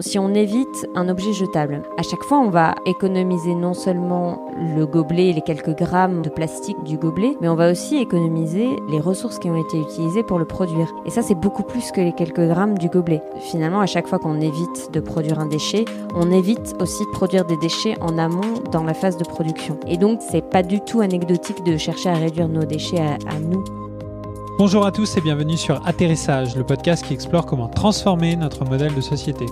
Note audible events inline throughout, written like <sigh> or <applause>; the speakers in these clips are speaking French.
Si on évite un objet jetable, à chaque fois on va économiser non seulement le gobelet et les quelques grammes de plastique du gobelet, mais on va aussi économiser les ressources qui ont été utilisées pour le produire. Et ça c'est beaucoup plus que les quelques grammes du gobelet. Finalement, à chaque fois qu'on évite de produire un déchet, on évite aussi de produire des déchets en amont dans la phase de production. Et donc c'est pas du tout anecdotique de chercher à réduire nos déchets à, à nous. Bonjour à tous et bienvenue sur Atterrissage, le podcast qui explore comment transformer notre modèle de société.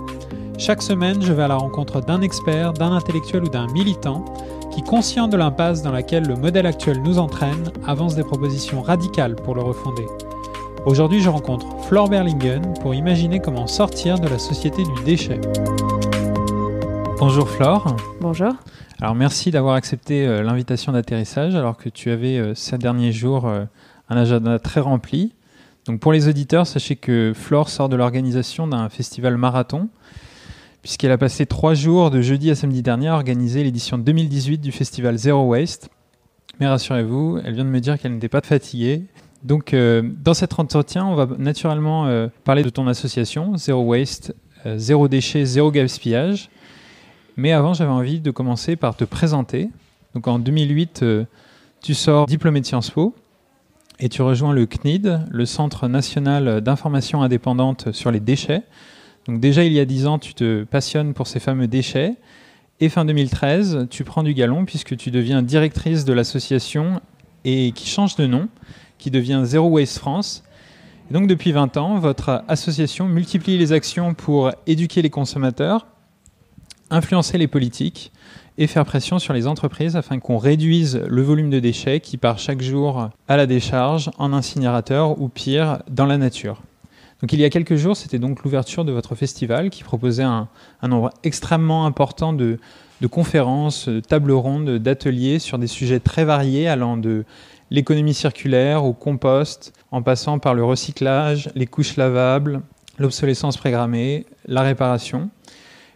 Chaque semaine, je vais à la rencontre d'un expert, d'un intellectuel ou d'un militant qui, conscient de l'impasse dans laquelle le modèle actuel nous entraîne, avance des propositions radicales pour le refonder. Aujourd'hui, je rencontre Flore Berlingen pour imaginer comment sortir de la société du déchet. Bonjour Flore. Bonjour. Alors merci d'avoir accepté euh, l'invitation d'atterrissage alors que tu avais euh, ces derniers jours euh, un agenda très rempli. Donc pour les auditeurs, sachez que Flore sort de l'organisation d'un festival marathon puisqu'elle a passé trois jours de jeudi à samedi dernier à organiser l'édition 2018 du festival Zero Waste. Mais rassurez-vous, elle vient de me dire qu'elle n'était pas fatiguée. Donc euh, dans cet entretien, on va naturellement euh, parler de ton association Zero Waste, euh, Zéro déchet, zéro gaspillage. Mais avant, j'avais envie de commencer par te présenter. En 2008, tu sors diplômé de Sciences Po et tu rejoins le CNID, le Centre national d'information indépendante sur les déchets. Donc déjà il y a 10 ans, tu te passionnes pour ces fameux déchets. Et fin 2013, tu prends du galon puisque tu deviens directrice de l'association et qui change de nom, qui devient Zero Waste France. Et donc depuis 20 ans, votre association multiplie les actions pour éduquer les consommateurs, influencer les politiques et faire pression sur les entreprises afin qu'on réduise le volume de déchets qui part chaque jour à la décharge, en incinérateur ou pire, dans la nature. Donc il y a quelques jours, c'était donc l'ouverture de votre festival qui proposait un, nombre extrêmement important de, conférences, de tables rondes, d'ateliers sur des sujets très variés allant de l'économie circulaire au compost, en passant par le recyclage, les couches lavables, l'obsolescence programmée, la réparation.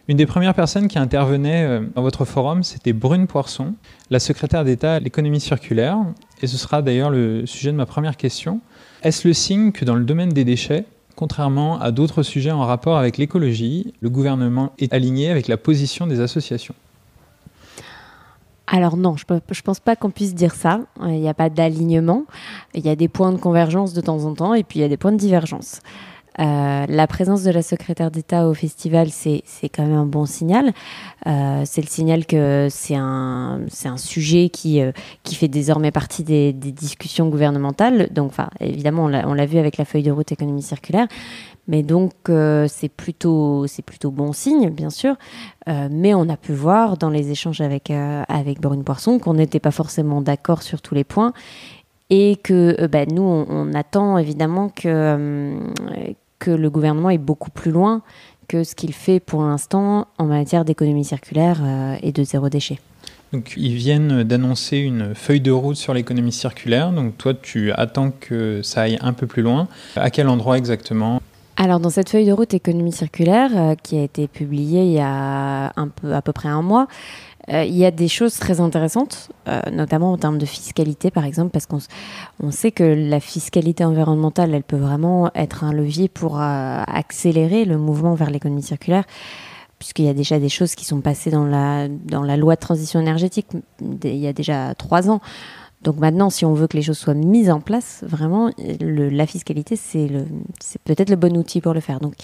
Une des premières personnes qui intervenait euh, dans votre forum, c'était Brune Poisson, la secrétaire d'État à l'économie circulaire. Et ce sera d'ailleurs le sujet de ma première question. Est-ce le signe que dans le domaine des déchets, Contrairement à d'autres sujets en rapport avec l'écologie, le gouvernement est aligné avec la position des associations? Alors non, je ne pense pas qu'on puisse dire ça. Il n'y a pas d'alignement. Il y a des points de convergence de temps en temps et puis il y a des points de divergence. Euh, la présence de la secrétaire d'État au festival, c'est quand même un bon signal. Euh, c'est le signal que c'est un, sujet qui, euh, qui fait désormais partie des, discussions gouvernementales. Donc, évidemment, on l'a vu avec la feuille de route économie circulaire. Mais donc, c'est plutôt, bon signe, bien sûr. mais on a pu voir dans les échanges avec, avec Brune Poisson qu'on n'était pas forcément d'accord sur tous les points et que bah, nous, on, attend évidemment que, que le gouvernement est beaucoup plus loin que ce qu'il fait pour l'instant en matière d'économie circulaire euh, et de zéro déchet. Donc, ils viennent d'annoncer une feuille de route sur l'économie circulaire. Donc, toi, tu attends que ça aille un peu plus loin. À quel endroit exactement? Alors dans cette feuille de route économie circulaire euh, qui a été publiée il y a un peu, à peu près un mois, il y a des choses très intéressantes, euh, notamment en termes de fiscalité, par exemple, parce qu'on on sait que la fiscalité environnementale, elle peut vraiment être un levier pour euh, accélérer le mouvement vers l'économie circulaire, puisqu'il y a déjà des choses qui sont passées dans la, dans la loi de transition énergétique il y a déjà trois ans. Donc maintenant, si on veut que les choses soient mises en place, vraiment, la fiscalité, c'est peut-être le bon outil pour le faire. Donc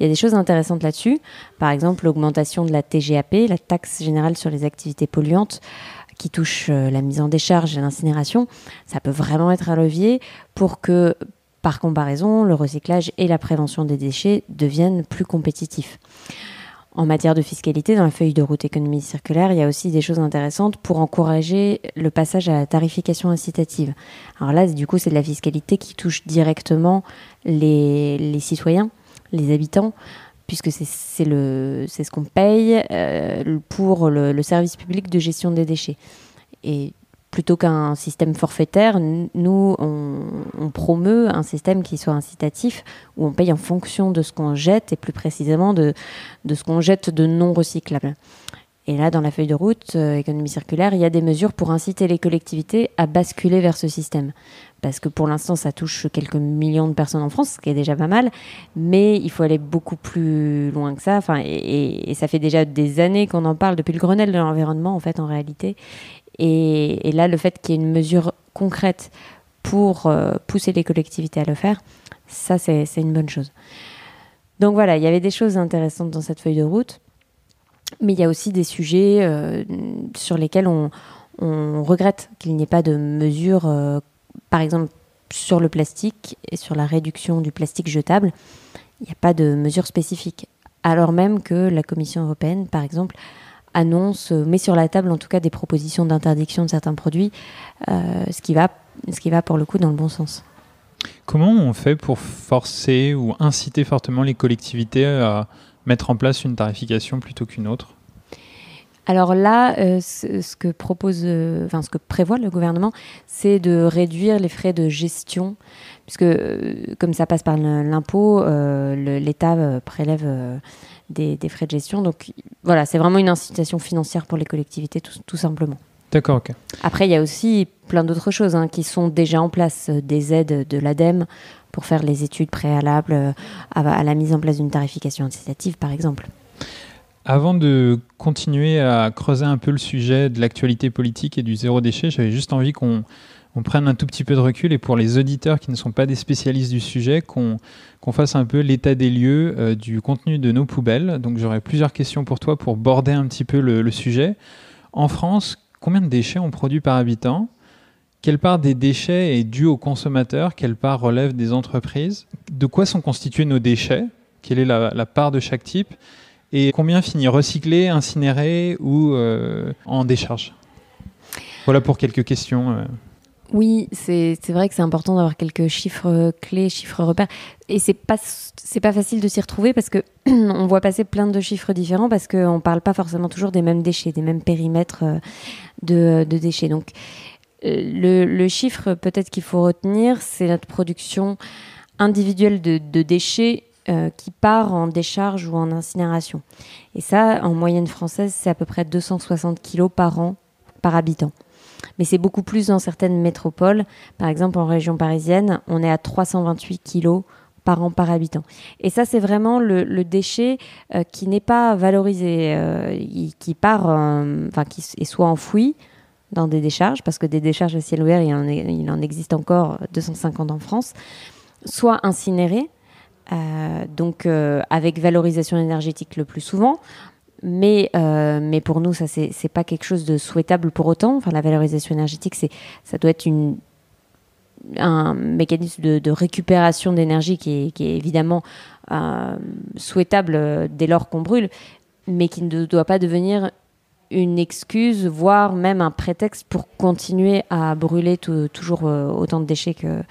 il y a des choses intéressantes là-dessus. Par exemple, l'augmentation de la TGAP, la taxe générale sur les activités polluantes, qui touche euh, la mise en décharge et l'incinération, ça peut vraiment être un levier pour que, par comparaison, le recyclage et la prévention des déchets deviennent plus compétitifs. En matière de fiscalité, dans la feuille de route économie circulaire, il y a aussi des choses intéressantes pour encourager le passage à la tarification incitative. Alors là, du coup, c'est de la fiscalité qui touche directement les, citoyens, les habitants, puisque c'est ce qu'on paye euh, pour le, service public de gestion des déchets. Et plutôt qu'un système forfaitaire, nous, on, promeut un système qui soit incitatif, où on paye en fonction de ce qu'on jette, et plus précisément de, de ce qu'on jette de non recyclable. Et là, dans la feuille de route économie circulaire, il y a des mesures pour inciter les collectivités à basculer vers ce système parce que pour l'instant, ça touche quelques millions de personnes en France, ce qui est déjà pas mal, mais il faut aller beaucoup plus loin que ça. Enfin, et, ça fait déjà des années qu'on en parle, depuis le Grenelle de l'environnement, en fait, en réalité. Et, là, le fait qu'il y ait une mesure concrète pour euh, pousser les collectivités à le faire, ça, c'est une bonne chose. Donc voilà, il y avait des choses intéressantes dans cette feuille de route, mais il y a aussi des sujets euh, sur lesquels on, regrette qu'il n'y ait pas de mesures euh, par exemple, sur le plastique et sur la réduction du plastique jetable, il n'y a pas de mesures spécifiques. Alors même que la Commission européenne, par exemple, annonce, met sur la table en tout cas des propositions d'interdiction de certains produits, euh, ce, qui va, ce qui va pour le coup dans le bon sens. Comment on fait pour forcer ou inciter fortement les collectivités à mettre en place une tarification plutôt qu'une autre? Alors là, euh, ce, que propose, euh, enfin ce que prévoit le gouvernement, c'est de réduire les frais de gestion, puisque euh, comme ça passe par l'impôt, l'État prélève des, frais de gestion. Donc voilà, c'est vraiment une incitation financière pour les collectivités, tout, simplement. D'accord, ok. Après, il y a aussi plein d'autres choses hein, qui sont déjà en place, des aides de l'ADEME pour faire les études préalables à la mise en place d'une tarification incitative, par exemple. Avant de continuer à creuser un peu le sujet de l'actualité politique et du zéro déchet, j'avais juste envie qu'on prenne un tout petit peu de recul et pour les auditeurs qui ne sont pas des spécialistes du sujet, qu'on fasse un peu l'état des lieux euh, du contenu de nos poubelles. Donc j'aurais plusieurs questions pour toi pour border un petit peu le, sujet. En France, combien de déchets on produit par habitant? Quelle part des déchets est due aux consommateurs? Quelle part relève des entreprises? De quoi sont constitués nos déchets? Quelle est la part de chaque type? Et combien finit recyclé, incinéré ou euh, en décharge? Voilà pour quelques questions. Euh. Oui, c'est vrai que c'est important d'avoir quelques chiffres clés, chiffres repères. Et c'est pas pas facile de s'y retrouver parce que <clears throat> on voit passer plein de chiffres différents parce qu'on parle pas forcément toujours des mêmes déchets, des mêmes périmètres euh, de, déchets. Donc le, le chiffre peut-être qu'il faut retenir, c'est notre production individuelle de, déchets euh, qui part en décharge ou en incinération. Et ça, en moyenne française, c'est à peu près 260 kg par an par habitant. Mais c'est beaucoup plus dans certaines métropoles. Par exemple, en région parisienne, on est à 328 kg par an par habitant. Et ça, c'est vraiment le, déchet euh, qui n'est pas valorisé, euh, qui part, enfin, qui est soit enfoui dans des décharges, parce que des décharges à ciel ouvert, il en, existe encore 250 en France, soit incinéré, euh, donc euh, avec valorisation énergétique le plus souvent. Mais, euh, mais pour nous, ça, c'est pas quelque chose de souhaitable pour autant. Enfin, la valorisation énergétique, ça doit être un mécanisme de, récupération d'énergie qui est, qui est, évidemment souhaitable dès lors qu'on brûle, mais qui ne doit pas devenir une excuse, voire même un prétexte pour continuer à brûler toujours autant de déchets que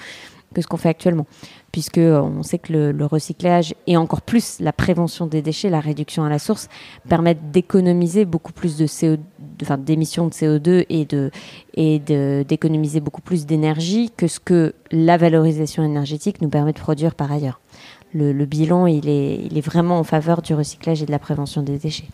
ce qu'on fait actuellement puisque euh, on sait que le, recyclage et encore plus la prévention des déchets, la réduction à la source, permettent d'économiser beaucoup plus de CO, enfin, d'émissions de CO2 et de et d'économiser beaucoup plus d'énergie que ce que la valorisation énergétique nous permet de produire par ailleurs. Le, bilan, il est, il est vraiment en faveur du recyclage et de la prévention des déchets.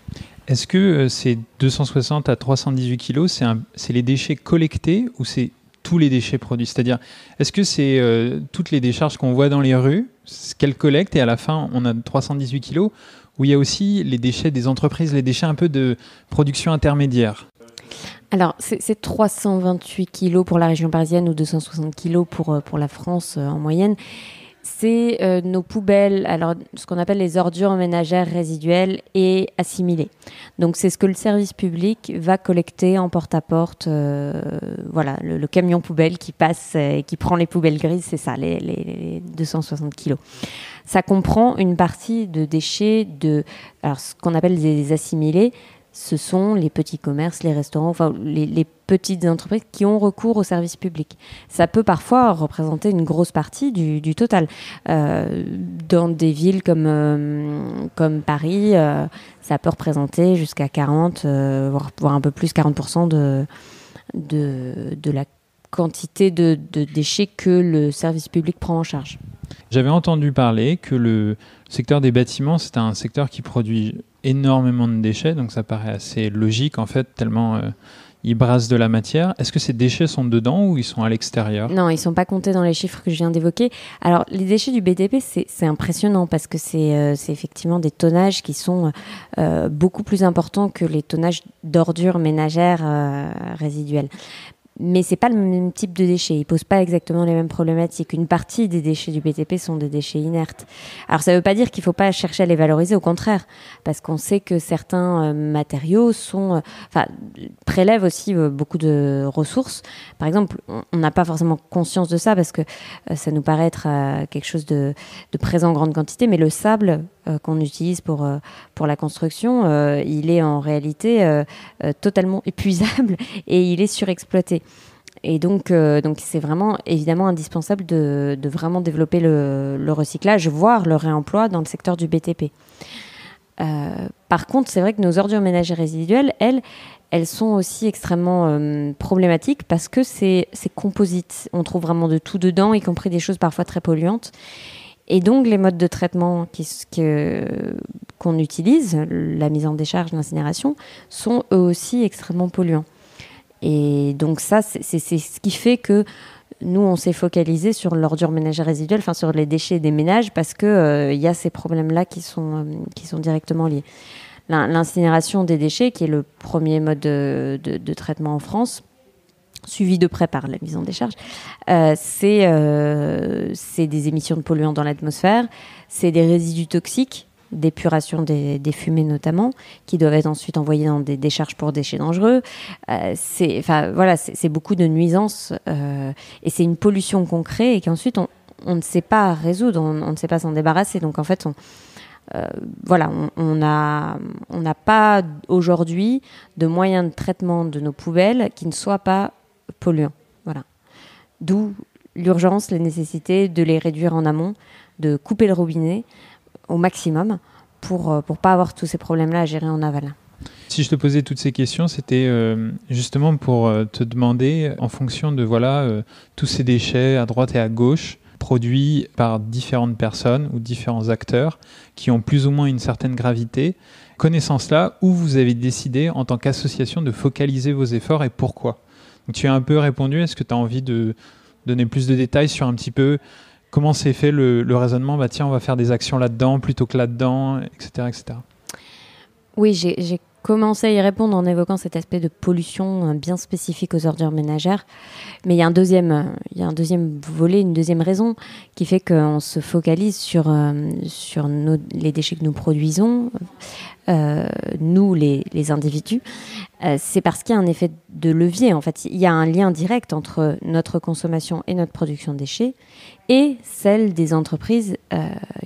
Est-ce que euh, ces 260 à 318 kilos, c'est les déchets collectés ou c'est tous les déchets produits. C'est-à-dire, est-ce que c'est euh, toutes les décharges qu'on voit dans les rues, qu'elles collectent et à la fin on a 318 kilos, ou il y a aussi les déchets des entreprises, les déchets un peu de production intermédiaire? Alors, c'est 328 kilos pour la région parisienne ou 260 kilos pour, euh, pour la France euh, en moyenne c'est euh, nos poubelles, alors ce qu'on appelle les ordures ménagères résiduelles et assimilées. Donc c'est ce que le service public va collecter en porte-à-porte. Euh, voilà, le, camion poubelle qui passe et qui prend les poubelles grises, c'est ça, les, les, 260 kilos. Ça comprend une partie de déchets de, alors ce qu'on appelle des assimilés, ce sont les petits commerces, les restaurants, enfin les, petites entreprises qui ont recours au service public. Ça peut parfois représenter une grosse partie du, total. Euh, dans des villes comme, euh, comme Paris, euh, ça peut représenter jusqu'à 40, voire, un peu plus, 40% de, de, de, la quantité de déchets que le service public prend en charge. J'avais entendu parler que le secteur des bâtiments, c'est un secteur qui produit énormément de déchets, donc ça paraît assez logique en fait, tellement euh, ils brassent de la matière. Est-ce que ces déchets sont dedans ou ils sont à l'extérieur? Non, ils ne sont pas comptés dans les chiffres que je viens d'évoquer. Alors, les déchets du BTP, c'est impressionnant parce que c'est euh, effectivement des tonnages qui sont euh, beaucoup plus importants que les tonnages d'ordures ménagères résiduelles mais c'est pas le même type de déchets. Ils posent pas exactement les mêmes problématiques. Une partie des déchets du BTP sont des déchets inertes. Alors ça veut pas dire qu'il faut pas chercher à les valoriser, au contraire, parce qu'on sait que certains euh, matériaux sont, euh, enfin, prélèvent aussi euh, beaucoup de ressources. Par exemple, on n'a pas forcément conscience de ça parce que ça nous paraît être quelque chose de, présent en grande quantité, mais le sable qu'on utilise pour, euh, pour la construction, euh, il est en réalité totalement épuisable <laughs> et il est surexploité. Et donc, donc c'est vraiment évidemment indispensable de, de vraiment développer le, le, recyclage, voire le réemploi dans le secteur du BTP. par contre, c'est vrai que nos ordures ménagères résiduelles, elles, elles sont aussi extrêmement problématiques parce que c'est composite. On trouve vraiment de tout dedans, y compris des choses parfois très polluantes. Et donc, les modes de traitement qu'on utilise, la mise en décharge, l'incinération, sont eux aussi extrêmement polluants. Et donc, ça, c'est ce qui fait que nous, on s'est focalisé sur l'ordure ménagère résiduelle, enfin sur les déchets des ménages, parce qu'il euh, y a ces problèmes-là qui, sont euh, qui sont directement liés. L'incinération des déchets, qui est le premier mode de traitement en France, suivi de près par la mise en décharge, euh, euh, c'est des émissions de polluants dans l'atmosphère, c'est des résidus toxiques, d'épuration des, fumées notamment, qui doivent être ensuite envoyés dans des décharges pour déchets dangereux. Euh, c'est voilà, beaucoup de nuisances euh, et c'est une pollution qu'on crée et qu'ensuite on, on, ne sait pas résoudre, on, on ne sait pas s'en débarrasser. Donc en fait, on, euh, voilà, on n'a on n'a pas aujourd'hui de moyens de traitement de nos poubelles qui ne soient pas polluants. Voilà. D'où l'urgence, la nécessité de les réduire en amont, de couper le robinet au maximum pour ne euh, pas avoir tous ces problèmes-là à gérer en aval. Si je te posais toutes ces questions, c'était euh, justement pour euh, te demander, en fonction de voilà tous ces déchets à droite et à gauche, produits par différentes personnes ou différents acteurs qui ont plus ou moins une certaine gravité, connaissance là, où vous avez décidé en tant qu'association de focaliser vos efforts et pourquoi? Tu as un peu répondu. Est-ce que tu as envie de donner plus de détails sur un petit peu comment s'est fait le, raisonnement? Bah, Tiens, on va faire des actions là-dedans plutôt que là-dedans, etc., etc. Oui, j'ai commencé à y répondre en évoquant cet aspect de pollution bien spécifique aux ordures ménagères. Mais il y a un deuxième, il y a un deuxième volet, une deuxième raison qui fait qu'on se focalise sur, euh, sur les déchets que nous produisons, euh, nous les, les individus. Euh, c'est parce qu'il y a un effet de levier. En fait, il y a un lien direct entre notre consommation et notre production de déchets et celle des entreprises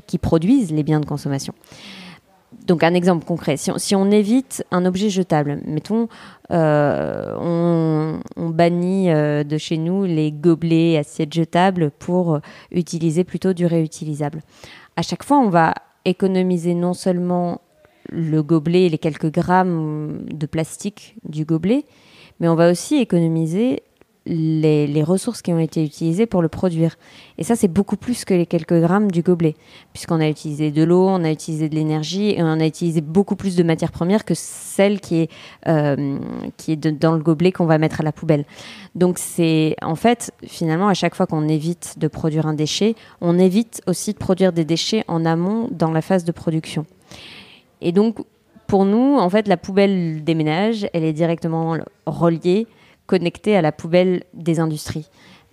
qui produisent les biens de consommation donc un exemple concret, si on, évite un objet jetable, mettons, euh, on, bannit euh, de chez nous les gobelets, assiettes jetables pour utiliser plutôt du réutilisable. À chaque fois, on va économiser non seulement le gobelet et les quelques grammes de plastique du gobelet, mais on va aussi économiser les, ressources qui ont été utilisées pour le produire. Et ça, c'est beaucoup plus que les quelques grammes du gobelet, puisqu'on a utilisé de l'eau, on a utilisé de l'énergie et on a utilisé beaucoup plus de matières premières que celle qui est, euh, qui est dans le gobelet qu'on va mettre à la poubelle. Donc, c'est en fait, finalement, à chaque fois qu'on évite de produire un déchet, on évite aussi de produire des déchets en amont dans la phase de production. Et donc, pour nous, en fait, la poubelle des ménages, elle est directement reliée connecté à la poubelle des industries.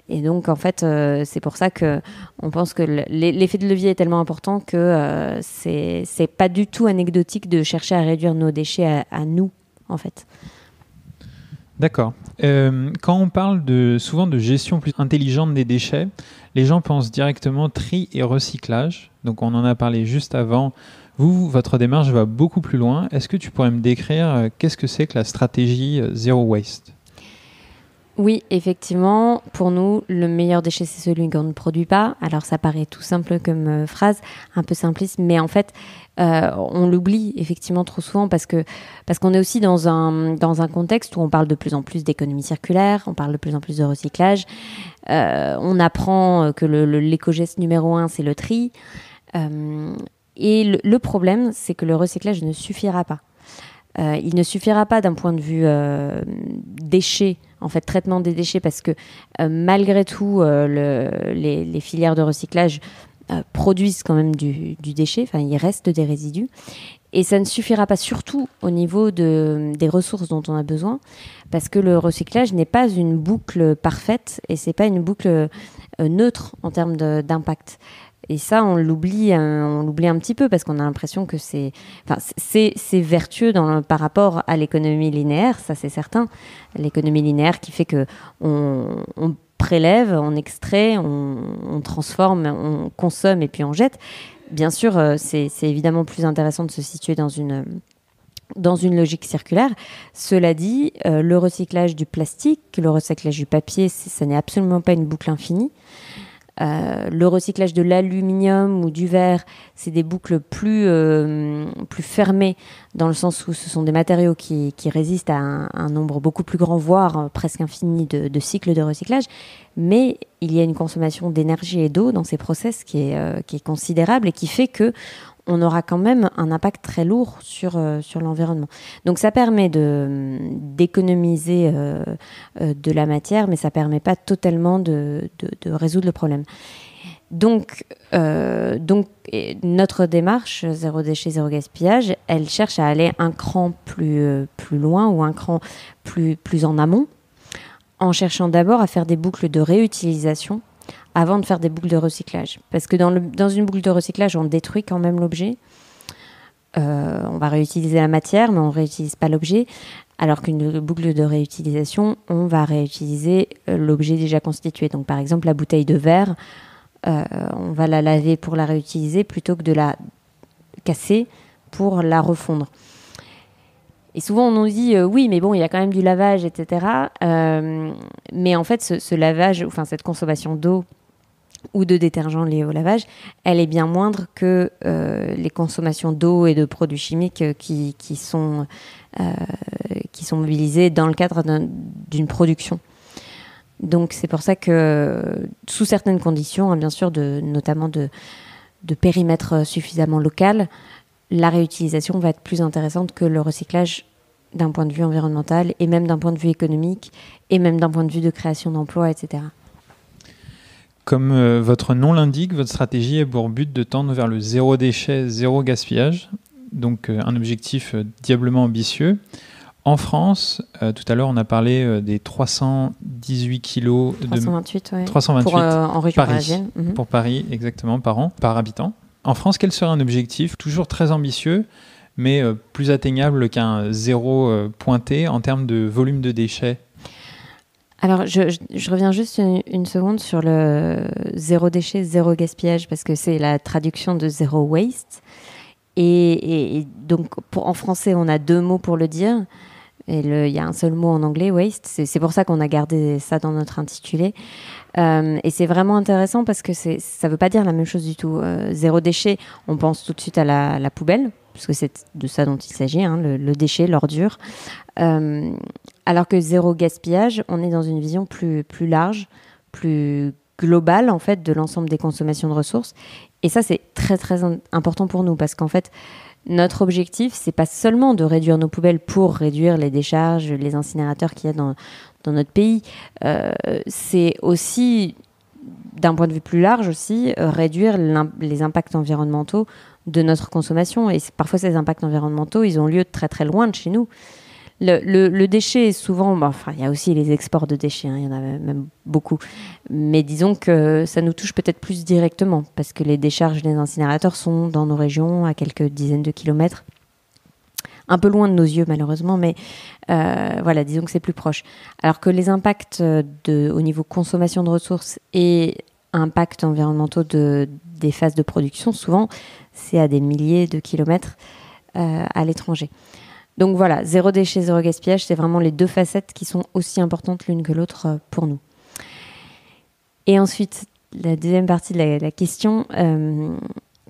Et donc, en fait, euh, c'est pour ça que on pense que l'effet de levier est tellement important que euh, c'est pas du tout anecdotique de chercher à réduire nos déchets à, nous, en fait. D'accord. Euh, quand on parle de, souvent de gestion plus intelligente des déchets, les gens pensent directement tri et recyclage. Donc, on en a parlé juste avant. Vous, votre démarche va beaucoup plus loin. Est-ce que tu pourrais me décrire qu'est-ce que c'est que la stratégie Zero Waste? Oui, effectivement, pour nous, le meilleur déchet, c'est celui qu'on ne produit pas. Alors ça paraît tout simple comme euh, phrase, un peu simpliste, mais en fait, euh, on l'oublie effectivement trop souvent parce que parce qu'on est aussi dans un dans un contexte où on parle de plus en plus d'économie circulaire, on parle de plus en plus de recyclage. Euh, on apprend que le, l'éco-geste numéro un, c'est le tri. Et le, problème, c'est que le recyclage ne suffira pas. Il ne suffira pas d'un point de vue déchets, en fait, traitement des déchets, parce que malgré tout, les, filières de recyclage produisent quand même du, déchet, enfin, il reste des résidus. Et ça ne suffira pas surtout au niveau de, des ressources dont on a besoin, parce que le recyclage n'est pas une boucle parfaite et c'est pas une boucle euh, neutre en termes d'impact. Et ça, on l'oublie, on l'oublie un petit peu parce qu'on a l'impression que c'est, vertueux par rapport à l'économie linéaire, ça c'est certain. L'économie linéaire qui fait que on, prélève, on extrait, on, transforme, on consomme et puis on jette bien sûr, euh, c'est évidemment plus intéressant de se situer dans une dans une logique circulaire. Cela dit, euh, le recyclage du plastique, le recyclage du papier, ça n'est absolument pas une boucle infinie. Euh, le recyclage de l'aluminium ou du verre, c'est des boucles plus, euh, plus fermées, dans le sens où ce sont des matériaux qui, qui résistent à un, nombre beaucoup plus grand, voire euh, presque infini de, de, cycles de recyclage. Mais il y a une consommation d'énergie et d'eau dans ces process qui est, qui est considérable et qui fait que on aura quand même un impact très lourd sur, euh, sur l'environnement. Donc ça permet de, d'économiser euh, euh, de la matière, mais ça ne permet pas totalement de, de, résoudre le problème. Donc, donc notre démarche zéro déchet, zéro gaspillage, elle cherche à aller un cran plus, plus loin ou un cran plus, plus en amont, en cherchant d'abord à faire des boucles de réutilisation avant de faire des boucles de recyclage. Parce que dans, le, dans une boucle de recyclage, on détruit quand même l'objet. Euh, on va réutiliser la matière, mais on ne réutilise pas l'objet. Alors qu'une boucle de réutilisation, on va réutiliser euh, l'objet déjà constitué. Donc par exemple, la bouteille de verre, euh, on va la laver pour la réutiliser plutôt que de la casser pour la refondre. Et souvent, on nous dit oui, mais bon, il y a quand même du lavage, etc. mais en fait, ce, ce lavage, enfin cette consommation d'eau ou de détergents liés au lavage, elle est bien moindre que euh, les consommations d'eau et de produits chimiques euh, qui, sont, euh, qui sont mobilisés dans le cadre d'une production. Donc c'est pour ça que sous certaines conditions, hein, bien sûr, notamment de, de périmètre suffisamment local, la réutilisation va être plus intéressante que le recyclage d'un point de vue environnemental et même d'un point de vue économique et même d'un point de vue de création d'emplois, etc. Comme euh, votre nom l'indique, votre stratégie est pour but de tendre vers le zéro déchet, zéro gaspillage, donc euh, un objectif euh, diablement ambitieux. En France, tout à l'heure, on a parlé des 318 kilos 328, de 328 pour, en région Paris, mhm. pour Paris, exactement, par an, par habitant. En France, quel serait un objectif? Toujours très ambitieux, mais plus atteignable qu'un zéro pointé en termes de volume de déchets alors, je, reviens juste une, seconde sur le zéro déchet, zéro gaspillage, parce que c'est la traduction de zéro waste. Et, donc, pour, en français, on a deux mots pour le dire. Et il y a un seul mot en anglais, waste. C'est pour ça qu'on a gardé ça dans notre intitulé. Euh, et c'est vraiment intéressant parce que ça ne veut pas dire la même chose du tout. Euh, zéro déchet, on pense tout de suite à la, poubelle, parce que c'est de ça dont il s'agit, hein, le, déchet, l'ordure. Euh, alors que zéro gaspillage, on est dans une vision plus, plus large, plus globale en fait de l'ensemble des consommations de ressources. Et ça, c'est très très important pour nous parce qu'en fait, notre objectif, c'est pas seulement de réduire nos poubelles pour réduire les décharges, les incinérateurs qu'il y a dans, dans notre pays. Euh, c'est aussi, d'un point de vue plus large aussi, réduire les impacts environnementaux de notre consommation. Et parfois, ces impacts environnementaux, ils ont lieu très très loin de chez nous. Le, déchet est souvent, enfin, il y a aussi les exports de déchets, hein, il y en a même beaucoup. Mais disons que ça nous touche peut-être plus directement parce que les décharges des incinérateurs sont dans nos régions à quelques dizaines de kilomètres. Un peu loin de nos yeux, malheureusement, mais euh, voilà, disons que c'est plus proche. Alors que les impacts de, au niveau consommation de ressources et impacts environnementaux de, des phases de production, souvent, c'est à des milliers de kilomètres euh, à l'étranger. Donc voilà, zéro déchet, zéro gaspillage, c'est vraiment les deux facettes qui sont aussi importantes l'une que l'autre euh, pour nous. Et ensuite, la deuxième partie de la, question, euh,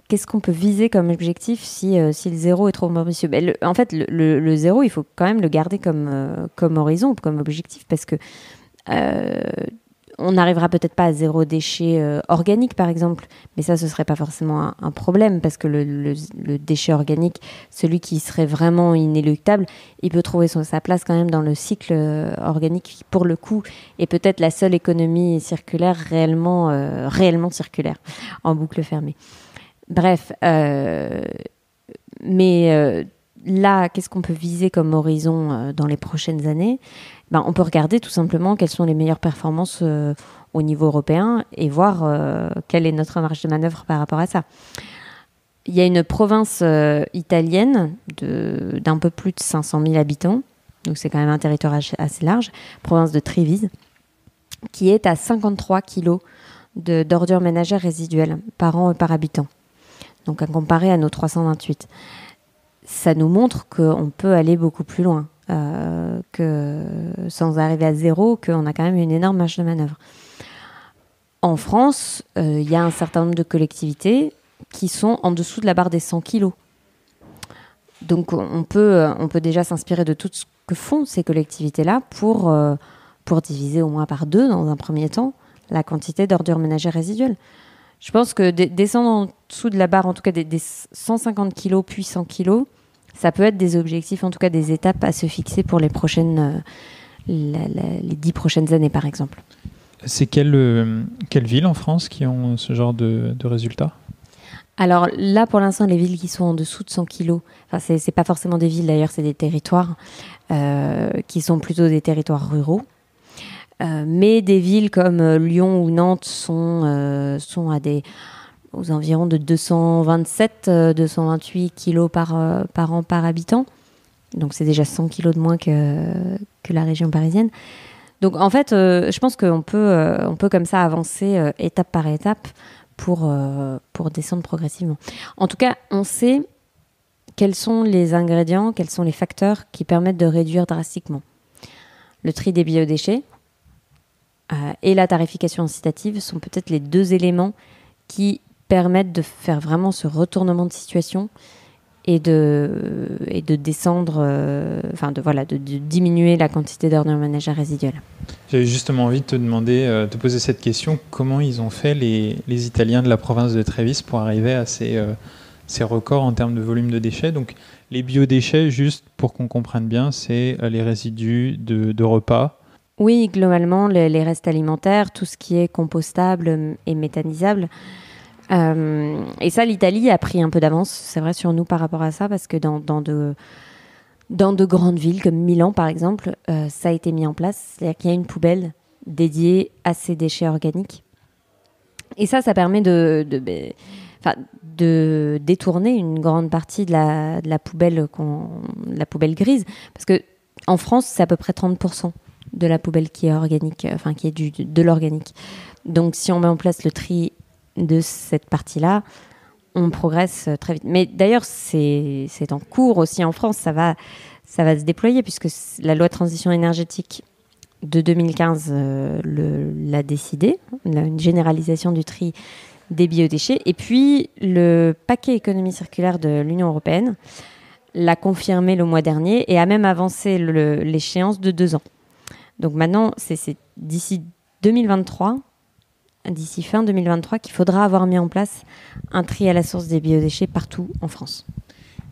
qu'est-ce qu'on peut viser comme objectif si, euh, le zéro est trop ambitieux? Ben, En fait, le, zéro, il faut quand même le garder comme, comme horizon, comme objectif, parce que on n'arrivera peut-être pas à zéro déchet euh, organique, par exemple, mais ça, ce serait pas forcément un, problème parce que le, déchet organique, celui qui serait vraiment inéluctable, il peut trouver sa place quand même dans le cycle euh, organique, pour le coup, et peut-être la seule économie circulaire réellement, euh, réellement circulaire, en boucle fermée. Bref, mais là, qu'est-ce qu'on peut viser comme horizon dans les prochaines années? Ben, on peut regarder tout simplement quelles sont les meilleures performances euh, au niveau européen et voir euh, quelle est notre marge de manœuvre par rapport à ça. Il y a une province euh, italienne d'un peu plus de 500 000 habitants, donc c'est quand même un territoire assez large, province de Trévise, qui est à 53 kilos d'ordures ménagères résiduelles par an et par habitant. Donc à comparer à nos 328. Ça nous montre qu'on peut aller beaucoup plus loin. Euh, que sans arriver à zéro, qu'on a quand même une énorme marge de manœuvre. En France, euh, il y a un certain nombre de collectivités qui sont en dessous de la barre des 100 kilos. Donc on peut, euh, on peut déjà s'inspirer de tout ce que font ces collectivités-là pour, pour diviser au moins par deux, dans un premier temps, la quantité d'ordures ménagères résiduelles. Je pense que descendre en dessous de la barre, en tout cas des, des 150 kilos puis 100 kilos, ça peut être des objectifs, en tout cas des étapes à se fixer pour les prochaines, euh, les dix prochaines années, par exemple. C'est quelle, euh, quelle ville en France qui ont ce genre de, résultats? Alors là, pour l'instant, les villes qui sont en dessous de 100 kilos, enfin, c'est, n'est pas forcément des villes d'ailleurs, c'est des territoires euh, qui sont plutôt des territoires ruraux. mais des villes comme Lyon ou Nantes sont, sont à des, aux environs de 227, 228 euh, kilos par, euh, par an par habitant. Donc c'est déjà 100 kilos de moins que, que la région parisienne. Donc en fait, euh, je pense qu'on peut, peut comme ça avancer étape par étape pour, pour descendre progressivement. En tout cas, on sait quels sont les ingrédients, quels sont les facteurs qui permettent de réduire drastiquement. Le tri des biodéchets et la tarification incitative sont peut-être les deux éléments qui permettre de faire vraiment ce retournement de situation et de, et de descendre, euh, enfin de, voilà, de, diminuer la quantité d'ordures ménagères résiduelles. J'avais justement envie de te demander, euh, de poser cette question, comment ils ont fait les, les, Italiens de la province de Trévis pour arriver à ces, euh, ces records en termes de volume de déchets? Donc les biodéchets, juste pour qu'on comprenne bien, c'est les résidus de, de repas. Oui, globalement, les, les, restes alimentaires, tout ce qui est compostable et méthanisable. Euh, et ça, l'Italie a pris un peu d'avance, c'est vrai, sur nous par rapport à ça, parce que dans, dans, de, dans de grandes villes comme Milan, par exemple, euh, ça a été mis en place. C'est-à-dire qu'il y a une poubelle dédiée à ces déchets organiques. Et ça, ça permet de, de, ben, de détourner une grande partie de la, de la, poubelle, la poubelle grise. Parce que en France, c'est à peu près 30% de la poubelle qui est organique, enfin qui est du, de l'organique. Donc si on met en place le tri de cette partie-là, on progresse très vite. Mais d'ailleurs, c'est en cours aussi en France, ça va, ça va se déployer puisque la loi de transition énergétique de 2015 euh, l'a décidé, une généralisation du tri des biodéchets. Et puis, le paquet économie circulaire de l'Union européenne l'a confirmé le mois dernier et a même avancé l'échéance de deux ans. Donc maintenant, c'est d'ici 2023 d'ici fin 2023 qu'il faudra avoir mis en place un tri à la source des biodéchets partout en France.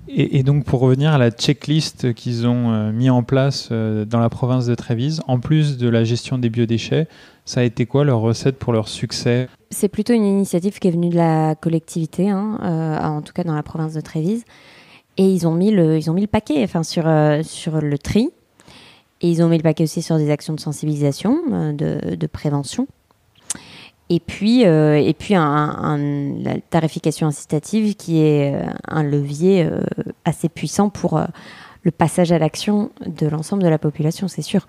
Et, donc pour revenir à la checklist qu'ils ont euh, mis en place euh, dans la province de Trévise, en plus de la gestion des biodéchets, ça a été quoi leur recette pour leur succès? C'est plutôt une initiative qui est venue de la collectivité, hein, euh, en tout cas dans la province de Trévise. Et ils ont mis le, ils ont mis le paquet enfin, sur, sur le tri. Et ils ont mis le paquet aussi sur des actions de sensibilisation, de, de prévention. Et puis, euh, et puis la tarification incitative qui est euh, un levier euh, assez puissant pour le passage à l'action de l'ensemble de la population, c'est sûr.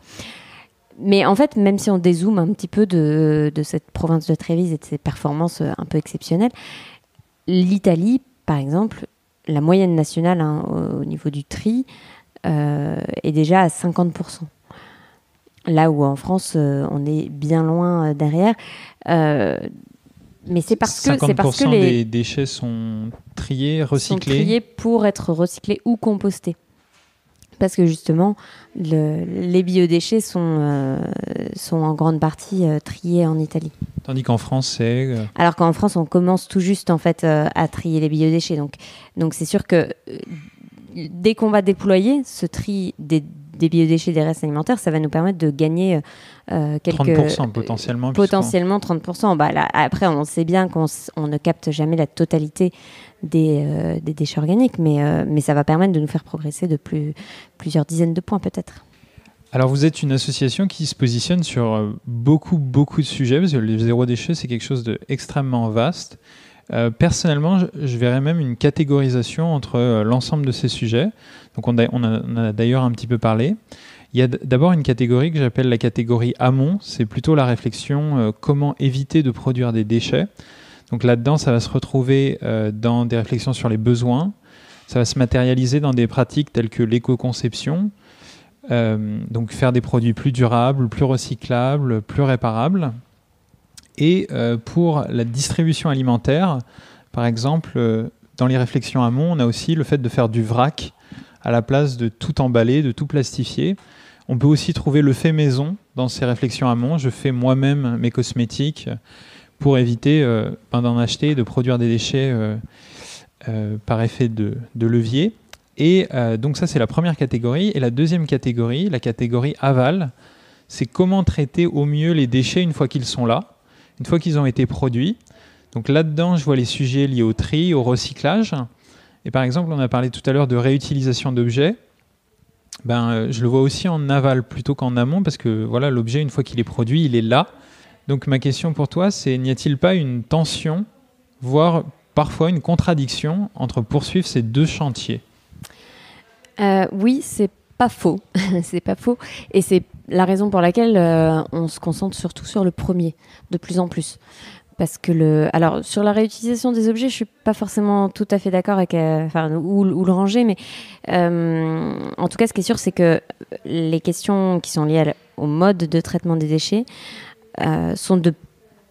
Mais en fait, même si on dézoome un petit peu de, cette province de Trévise et de ses performances un peu exceptionnelles, l'Italie, par exemple, la moyenne nationale hein, au, niveau du tri est déjà à 50%. Là où en France, on est bien loin derrière. Euh, mais c'est parce que c'est parce que les déchets sont triés, recyclés. Sont triés pour être recyclés ou compostés. parce que justement, les biodéchets sont, euh, sont en grande partie euh, triés en Italie. Tandis qu'en France, c'est... Euh, Alors qu'en France, on commence tout juste en fait à trier les biodéchets. Donc, donc c'est sûr que dès qu'on va déployer ce tri des, des, biodéchets des restes alimentaires, ça va nous permettre de gagner quelques... 30% potentiellement. Potentiellement 30%. Bah, là, après, on sait bien qu'on ne capte jamais la totalité euh, des, déchets organiques, mais, euh, mais ça va permettre de nous faire progresser de plus, plusieurs dizaines de points peut-être. Alors vous êtes une association qui se positionne sur euh, beaucoup, beaucoup de sujets, parce que le zéro déchet, c'est quelque chose d'extrêmement vaste. personnellement, je, verrais même une catégorisation entre l'ensemble de ces sujets. Donc on, a, a, d'ailleurs un petit peu parlé. Il y a d'abord une catégorie que j'appelle la catégorie amont. C'est plutôt la réflexion comment éviter de produire des déchets. Donc là-dedans, ça va se retrouver euh, dans des réflexions sur les besoins, ça va se matérialiser dans des pratiques telles que l'éco-conception, euh, donc faire des produits plus durables, plus recyclables, plus réparables. Et euh, pour la distribution alimentaire, par exemple, dans les réflexions amont, on a aussi le fait de faire du vrac à la place de tout emballer, de tout plastifier. On peut aussi trouver le fait maison dans ces réflexions amont. Je fais moi-même mes cosmétiques pour éviter euh, ben, d'en acheter, de produire des déchets euh, euh, par effet de, levier. Et donc ça, c'est la première catégorie. Et la deuxième catégorie, la catégorie aval, c'est comment traiter au mieux les déchets une fois qu'ils sont là, une fois qu'ils ont été produits. Donc là-dedans, je vois les sujets liés au tri, au recyclage. Et par exemple, on a parlé tout à l'heure de réutilisation d'objets. Ben, je le vois aussi en aval plutôt qu'en amont parce que voilà, l'objet, une fois qu'il est produit, il est là. Donc ma question pour toi, c'est n'y a-t-il pas une tension, voire parfois une contradiction entre poursuivre ces deux chantiers? Euh, Oui, c'est pas faux, <laughs> c'est pas faux, et c'est la raison pour laquelle euh, on se concentre surtout sur le premier, de plus en plus. Parce que le, alors sur la réutilisation des objets, je suis pas forcément tout à fait d'accord avec, euh, enfin, où, le ranger, mais en tout cas, ce qui est sûr, c'est que les questions qui sont liées au mode de traitement des déchets, euh, sont de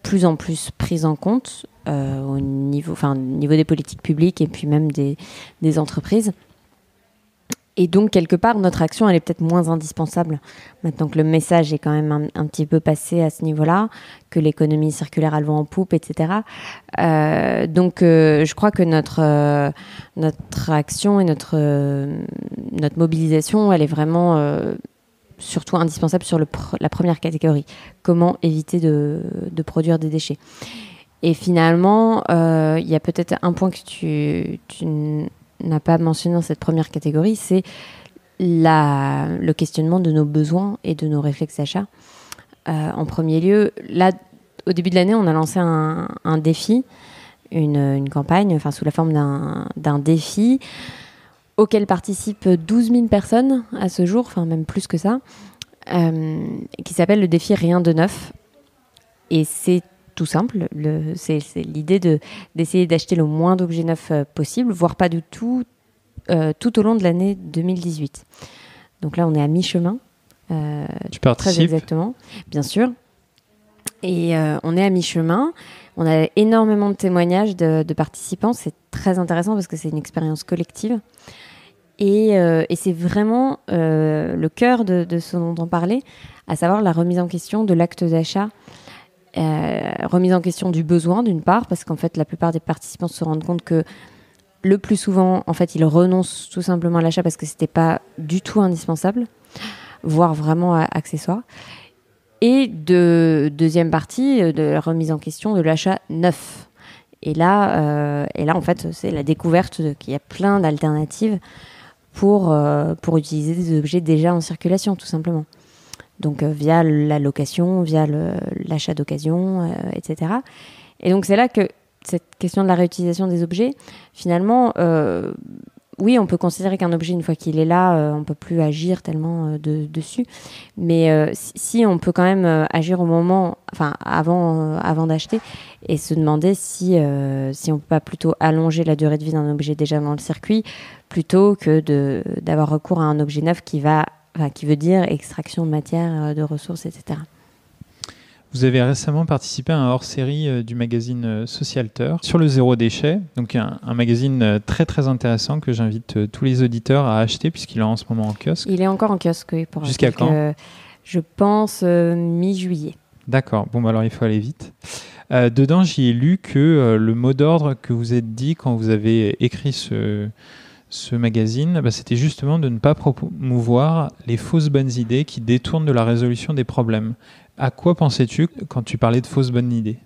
plus en plus prises en compte euh, au niveau, enfin, niveau des politiques publiques et puis même des, des entreprises. Et donc, quelque part, notre action, elle est peut-être moins indispensable. Maintenant que le message est quand même un, petit peu passé à ce niveau-là, que l'économie circulaire a le vent en poupe, etc. Euh, donc, je crois que notre, notre action et notre, notre mobilisation, elle est vraiment surtout indispensable sur le la première catégorie. Comment éviter de, de produire des déchets. Et finalement, euh, il y a peut-être un point que tu n'as pas mentionné dans cette première catégorie, c'est le questionnement de nos besoins et de nos réflexes d'achat. Euh, en premier lieu, là, au début de l'année, on a lancé un, un défi, une, une, campagne, enfin sous la forme d'un défi auquel participent 12 000 personnes à ce jour, enfin même plus que ça, euh, qui s'appelle le défi Rien de neuf. Et c'est tout simple, c'est l'idée d'essayer d'acheter le moins d'objets neufs euh, possible, voire pas du tout, euh, tout au long de l'année 2018. Donc là, on est à mi-chemin. tu participes Très exactement, bien sûr. Et on est à mi-chemin. On a énormément de témoignages de, de participants. C'est très intéressant parce que c'est une expérience collective. Euh, et, c'est vraiment euh, le cœur de, ce dont on parlait, à savoir la remise en question de l'acte d'achat. Euh, remise en question du besoin d'une part, parce qu'en fait la plupart des participants se rendent compte que le plus souvent, en fait, ils renoncent tout simplement à l'achat parce que c'était pas du tout indispensable, voire vraiment accessoire. Et de deuxième partie, de la remise en question de l'achat neuf. Et là, et là, en fait, c'est la découverte qu'il y a plein d'alternatives pour, euh, pour utiliser des objets déjà en circulation, tout simplement. Donc euh, via la location, via l'achat d'occasion, euh, etc. Et donc c'est là que cette question de la réutilisation des objets, finalement, oui, on peut considérer qu'un objet, une fois qu'il est là, on ne peut plus agir tellement dessus. Mais si, on peut quand même agir au moment, enfin avant, avant d'acheter, et se demander si, si on peut pas plutôt allonger la durée de vie d'un objet déjà dans le circuit plutôt que d'avoir recours à un objet neuf qui, va, qui veut dire extraction de matière, euh, de ressources, etc. Vous avez récemment participé à un hors-série du magazine Socialter sur le zéro déchet, donc un, magazine très très intéressant que j'invite tous les auditeurs à acheter puisqu'il est en ce moment en kiosque. Il est encore en kiosque, oui. Jusqu'à quand? Je pense mi-juillet. D'accord, bon bah alors il faut aller vite. Euh, dedans, j'y ai lu que euh, le mot d'ordre que vous êtes dit quand vous avez écrit ce, ce magazine, bah, c'était justement de ne pas promouvoir les fausses bonnes idées qui détournent de la résolution des problèmes. À quoi pensais-tu quand tu parlais de fausses bonnes idées?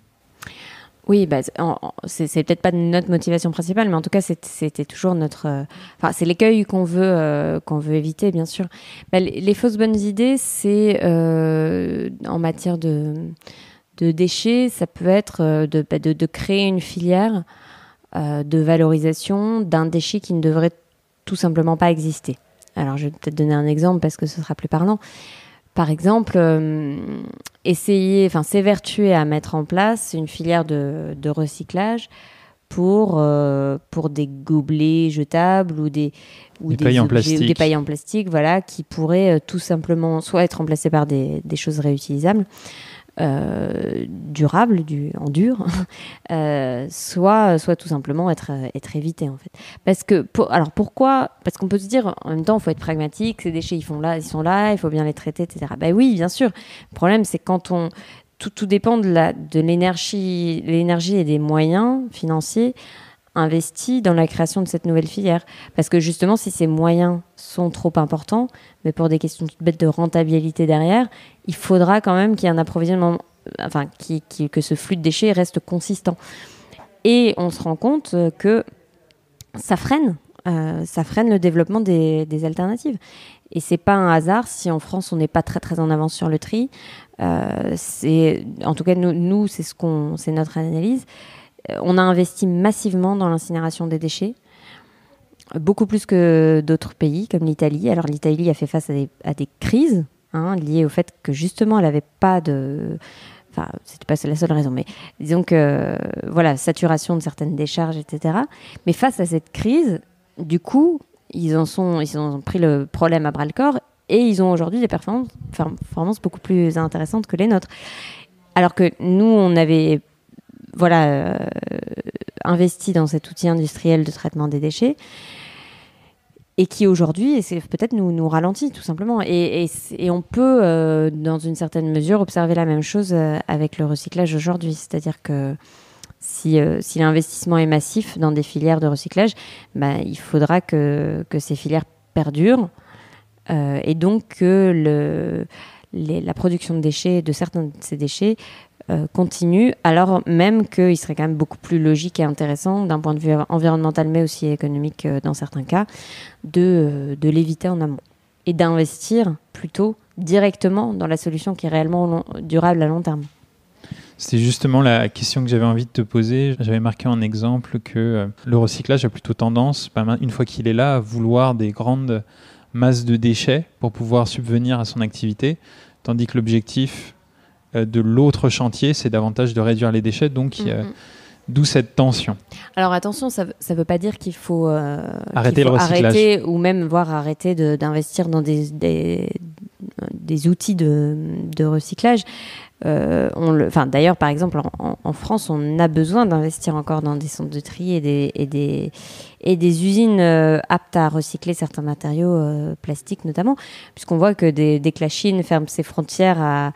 Oui, bah, c'est peut-être pas notre motivation principale, mais en tout cas, c'était toujours notre. Euh, c'est l'écueil qu'on veut, qu'on veut éviter, bien sûr. Bah, les, fausses bonnes idées, c'est en matière de, de déchets, ça peut être euh, bah, de, de, créer une filière euh, de valorisation d'un déchet qui ne devrait tout simplement pas exister. Alors je vais peut-être donner un exemple parce que ce sera plus parlant. Par exemple, euh, essayer, enfin s'évertuer à mettre en place une filière de, recyclage pour, pour des gobelets jetables ou des, ou des, pailles en plastique. des pailles en plastique, voilà, qui pourraient tout simplement soit être remplacées par des, des choses réutilisables, euh, durable, du, en dur, <laughs> euh, soit, soit tout simplement être, être évité en fait. Parce que, alors pourquoi Parce qu'on peut se dire en même temps, il faut être pragmatique, ces déchets ils, font là, ils sont là, il faut bien les traiter, etc. Ben oui, bien sûr. Le problème c'est quand on. Tout, tout dépend de l'énergie de et des moyens financiers investi dans la création de cette nouvelle filière. Parce que justement, si ces moyens sont trop importants, mais pour des questions toutes bêtes de rentabilité derrière, il faudra quand même qu'il y ait un approvisionnement, enfin, que ce flux de déchets reste consistant. Et on se rend compte que ça freine, euh, ça freine le développement des, alternatives. Et c'est pas un hasard si en France on n'est pas très très en avance sur le tri. Euh, c'est, en tout cas nous, nous c'est ce qu'on, c'est notre analyse euh, on a investi massivement dans l'incinération des déchets, beaucoup plus que d'autres pays comme l'Italie. Alors l'Italie a fait face à des, crises hein, liées au fait que justement elle n'avait pas de... Enfin, c'était pas la seule raison, mais disons que, voilà, saturation de certaines décharges, etc. Mais face à cette crise, du coup, ils en sont, ils ont pris le problème à bras le corps et ils ont aujourd'hui des performances, performances beaucoup plus intéressantes que les nôtres. Alors que nous, on avait voilà, euh, investi dans cet outil industriel de traitement des déchets et qui aujourd'hui, peut-être nous, nous ralentit tout simplement. Et, on peut, euh, dans une certaine mesure, observer la même chose euh, avec le recyclage aujourd'hui. C'est-à-dire que si, si l'investissement est massif dans des filières de recyclage, bah, il faudra que, que, ces filières perdurent et donc que le, la production de déchets, de certains de ces déchets, euh, continue, alors même qu'il serait quand même beaucoup plus logique et intéressant d'un point de vue environnemental, mais aussi économique euh, dans certains cas, de, euh, de l'éviter en amont et d'investir plutôt directement dans la solution qui est réellement durable à long terme. C'est justement la question que j'avais envie de te poser. J'avais marqué en exemple que le recyclage a plutôt tendance, une fois qu'il est là, à vouloir des grandes masses de déchets pour pouvoir subvenir à son activité, tandis que l'objectif de l'autre chantier, c'est davantage de réduire les déchets. Donc. D'où cette tension. Alors attention, ça ne veut pas dire qu'il faut, euh, arrêter le recyclage. Arrêter, ou même voir arrêter d'investir dans des, des, outils de, de recyclage. Euh, enfin, D'ailleurs, par exemple, en, France, on a besoin d'investir encore dans des centres de tri et des, et des, et des usines aptes à recycler certains matériaux plastiques notamment, puisqu'on voit que dès, dès, que la Chine ferme ses frontières à,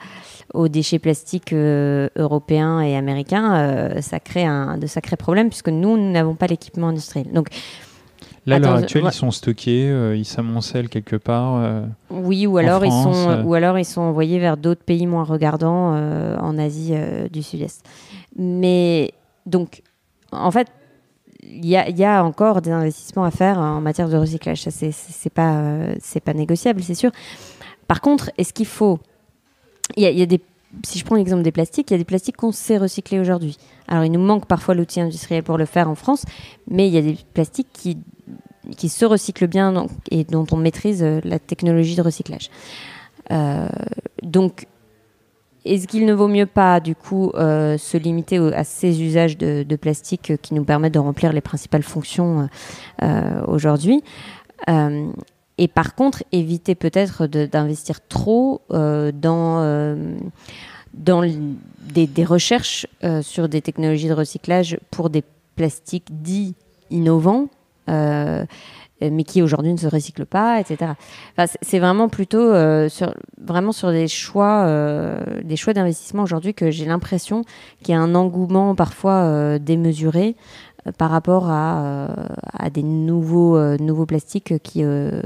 aux déchets plastiques euh, européens et américains, euh, ça crée un, de sacrés problèmes puisque nous, nous n'avons pas l'équipement industriel. Donc, Là, à l'heure actuelle, ils sont stockés, euh, ils s'amoncellent quelque part. oui, ou alors, ils sont, ou alors ils sont envoyés vers d'autres pays moins regardants en Asie du Sud-Est. Mais donc, en fait, il y, y, a encore des investissements à faire en matière de recyclage. Ça, c'est pas, pas négociable, c'est sûr. Par contre, est-ce qu'il faut il y, a des si je prends l'exemple des plastiques, il y a des plastiques qu'on sait recycler aujourd'hui. Alors, il nous manque parfois l'outil industriel pour le faire en France, mais il y a des plastiques qui, qui se recyclent bien et dont on maîtrise euh, la technologie de recyclage. Euh, donc, est-ce qu'il ne vaut mieux pas, du coup, euh, se limiter à ces usages de, plastique qui nous permettent de remplir les principales fonctions aujourd'hui? Et par contre, éviter peut-être d'investir trop euh, dans, euh, des, recherches sur des technologies de recyclage pour des plastiques dits innovants. Euh, mais qui aujourd'hui ne se recycle pas, etc. C'est vraiment plutôt euh, sur, vraiment sur des choix, euh, des choix d'investissement aujourd'hui que j'ai l'impression qu'il y a un engouement parfois démesuré par rapport à, à, des nouveaux, nouveaux plastiques qui,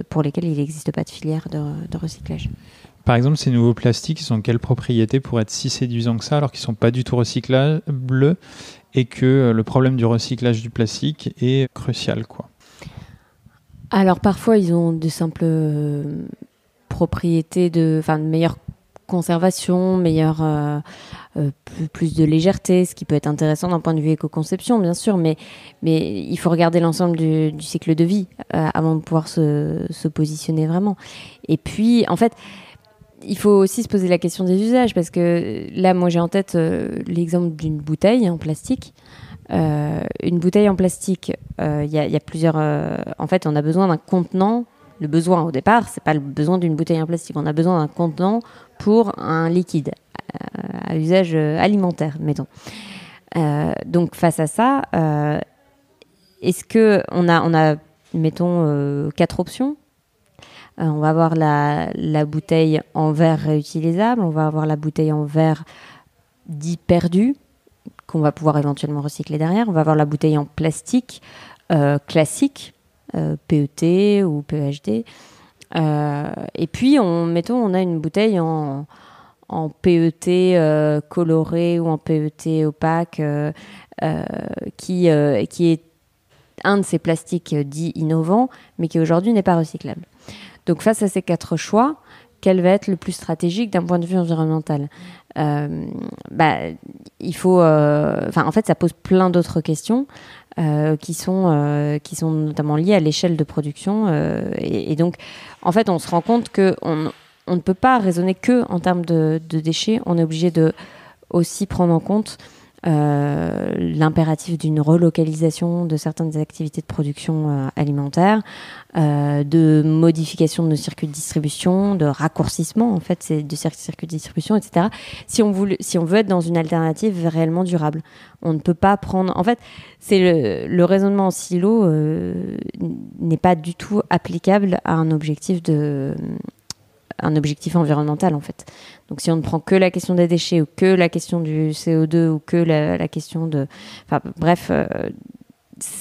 pour lesquels il n'existe pas de filière de, de, recyclage. Par exemple, ces nouveaux plastiques, ils ont quelles propriétés pour être si séduisants que ça, alors qu'ils ne sont pas du tout recyclables et que le problème du recyclage du plastique est crucial quoi? Alors parfois ils ont de simples euh, propriétés de, enfin, de meilleure conservation, meilleure, euh, euh, plus, de légèreté, ce qui peut être intéressant d'un point de vue éco-conception, bien sûr, mais, il faut regarder l'ensemble du, cycle de vie avant de pouvoir se, positionner vraiment. Et puis, en fait, il faut aussi se poser la question des usages, parce que là, moi j'ai en tête l'exemple d'une bouteille en plastique. Euh, une bouteille en plastique, euh, il y, a plusieurs. Euh, en fait, on a besoin d'un contenant. Le besoin au départ, c'est pas le besoin d'une bouteille en plastique. On a besoin d'un contenant pour un liquide à usage alimentaire, mettons. donc face à ça, est-ce que on a, on a, mettons, quatre options? On va avoir la, bouteille en verre réutilisable, on va avoir la bouteille en verre dit perdu, qu'on va pouvoir éventuellement recycler derrière. On va avoir la bouteille en plastique euh, classique, euh, PET ou PEHD. Euh, et puis, on, mettons, on a une bouteille en, en PET coloré ou en PET opaque qui, qui est un de ces plastiques dits innovants, mais qui aujourd'hui n'est pas recyclable. Donc face à ces quatre choix, quel va être le plus stratégique d'un point de vue environnemental? Euh, bah, il faut, euh, enfin, en fait, ça pose plein d'autres questions euh, qui sont qui sont notamment liées à l'échelle de production. Et, donc, en fait, on se rend compte que on, on ne peut pas raisonner que en termes de, déchets. On est obligé de aussi prendre en compte euh, l'impératif d'une relocalisation de certaines activités de production euh, alimentaire, euh, de modification de nos circuits de distribution, de raccourcissement en fait de circuits de distribution, etc. Si on, veut être dans une alternative réellement durable, on ne peut pas prendre. En fait, c'est le, raisonnement en silo n'est pas du tout applicable à un objectif de un objectif environnemental en fait. Donc si on ne prend que la question des déchets ou que la question du CO2 ou que la, question de... Enfin bref, euh,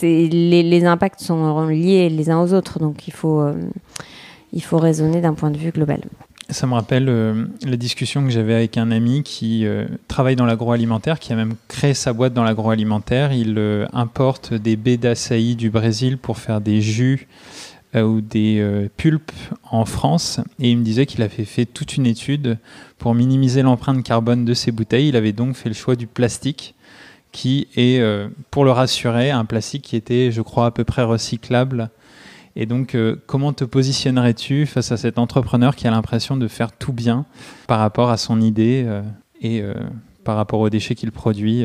les, impacts sont liés les uns aux autres, donc il faut, euh, il faut raisonner d'un point de vue global. Ça me rappelle euh, la discussion que j'avais avec un ami qui travaille dans l'agroalimentaire, qui a même créé sa boîte dans l'agroalimentaire. Il importe des baies d'açaï du Brésil pour faire des jus ou des euh, pulpes en France et il me disait qu'il avait fait toute une étude pour minimiser l'empreinte carbone de ses bouteilles. Il avait donc fait le choix du plastique qui est, euh, pour le rassurer, un plastique qui était, je crois, à peu près recyclable. Et donc, comment te positionnerais-tu face à cet entrepreneur qui a l'impression de faire tout bien par rapport à son idée et par rapport aux déchets qu'il produit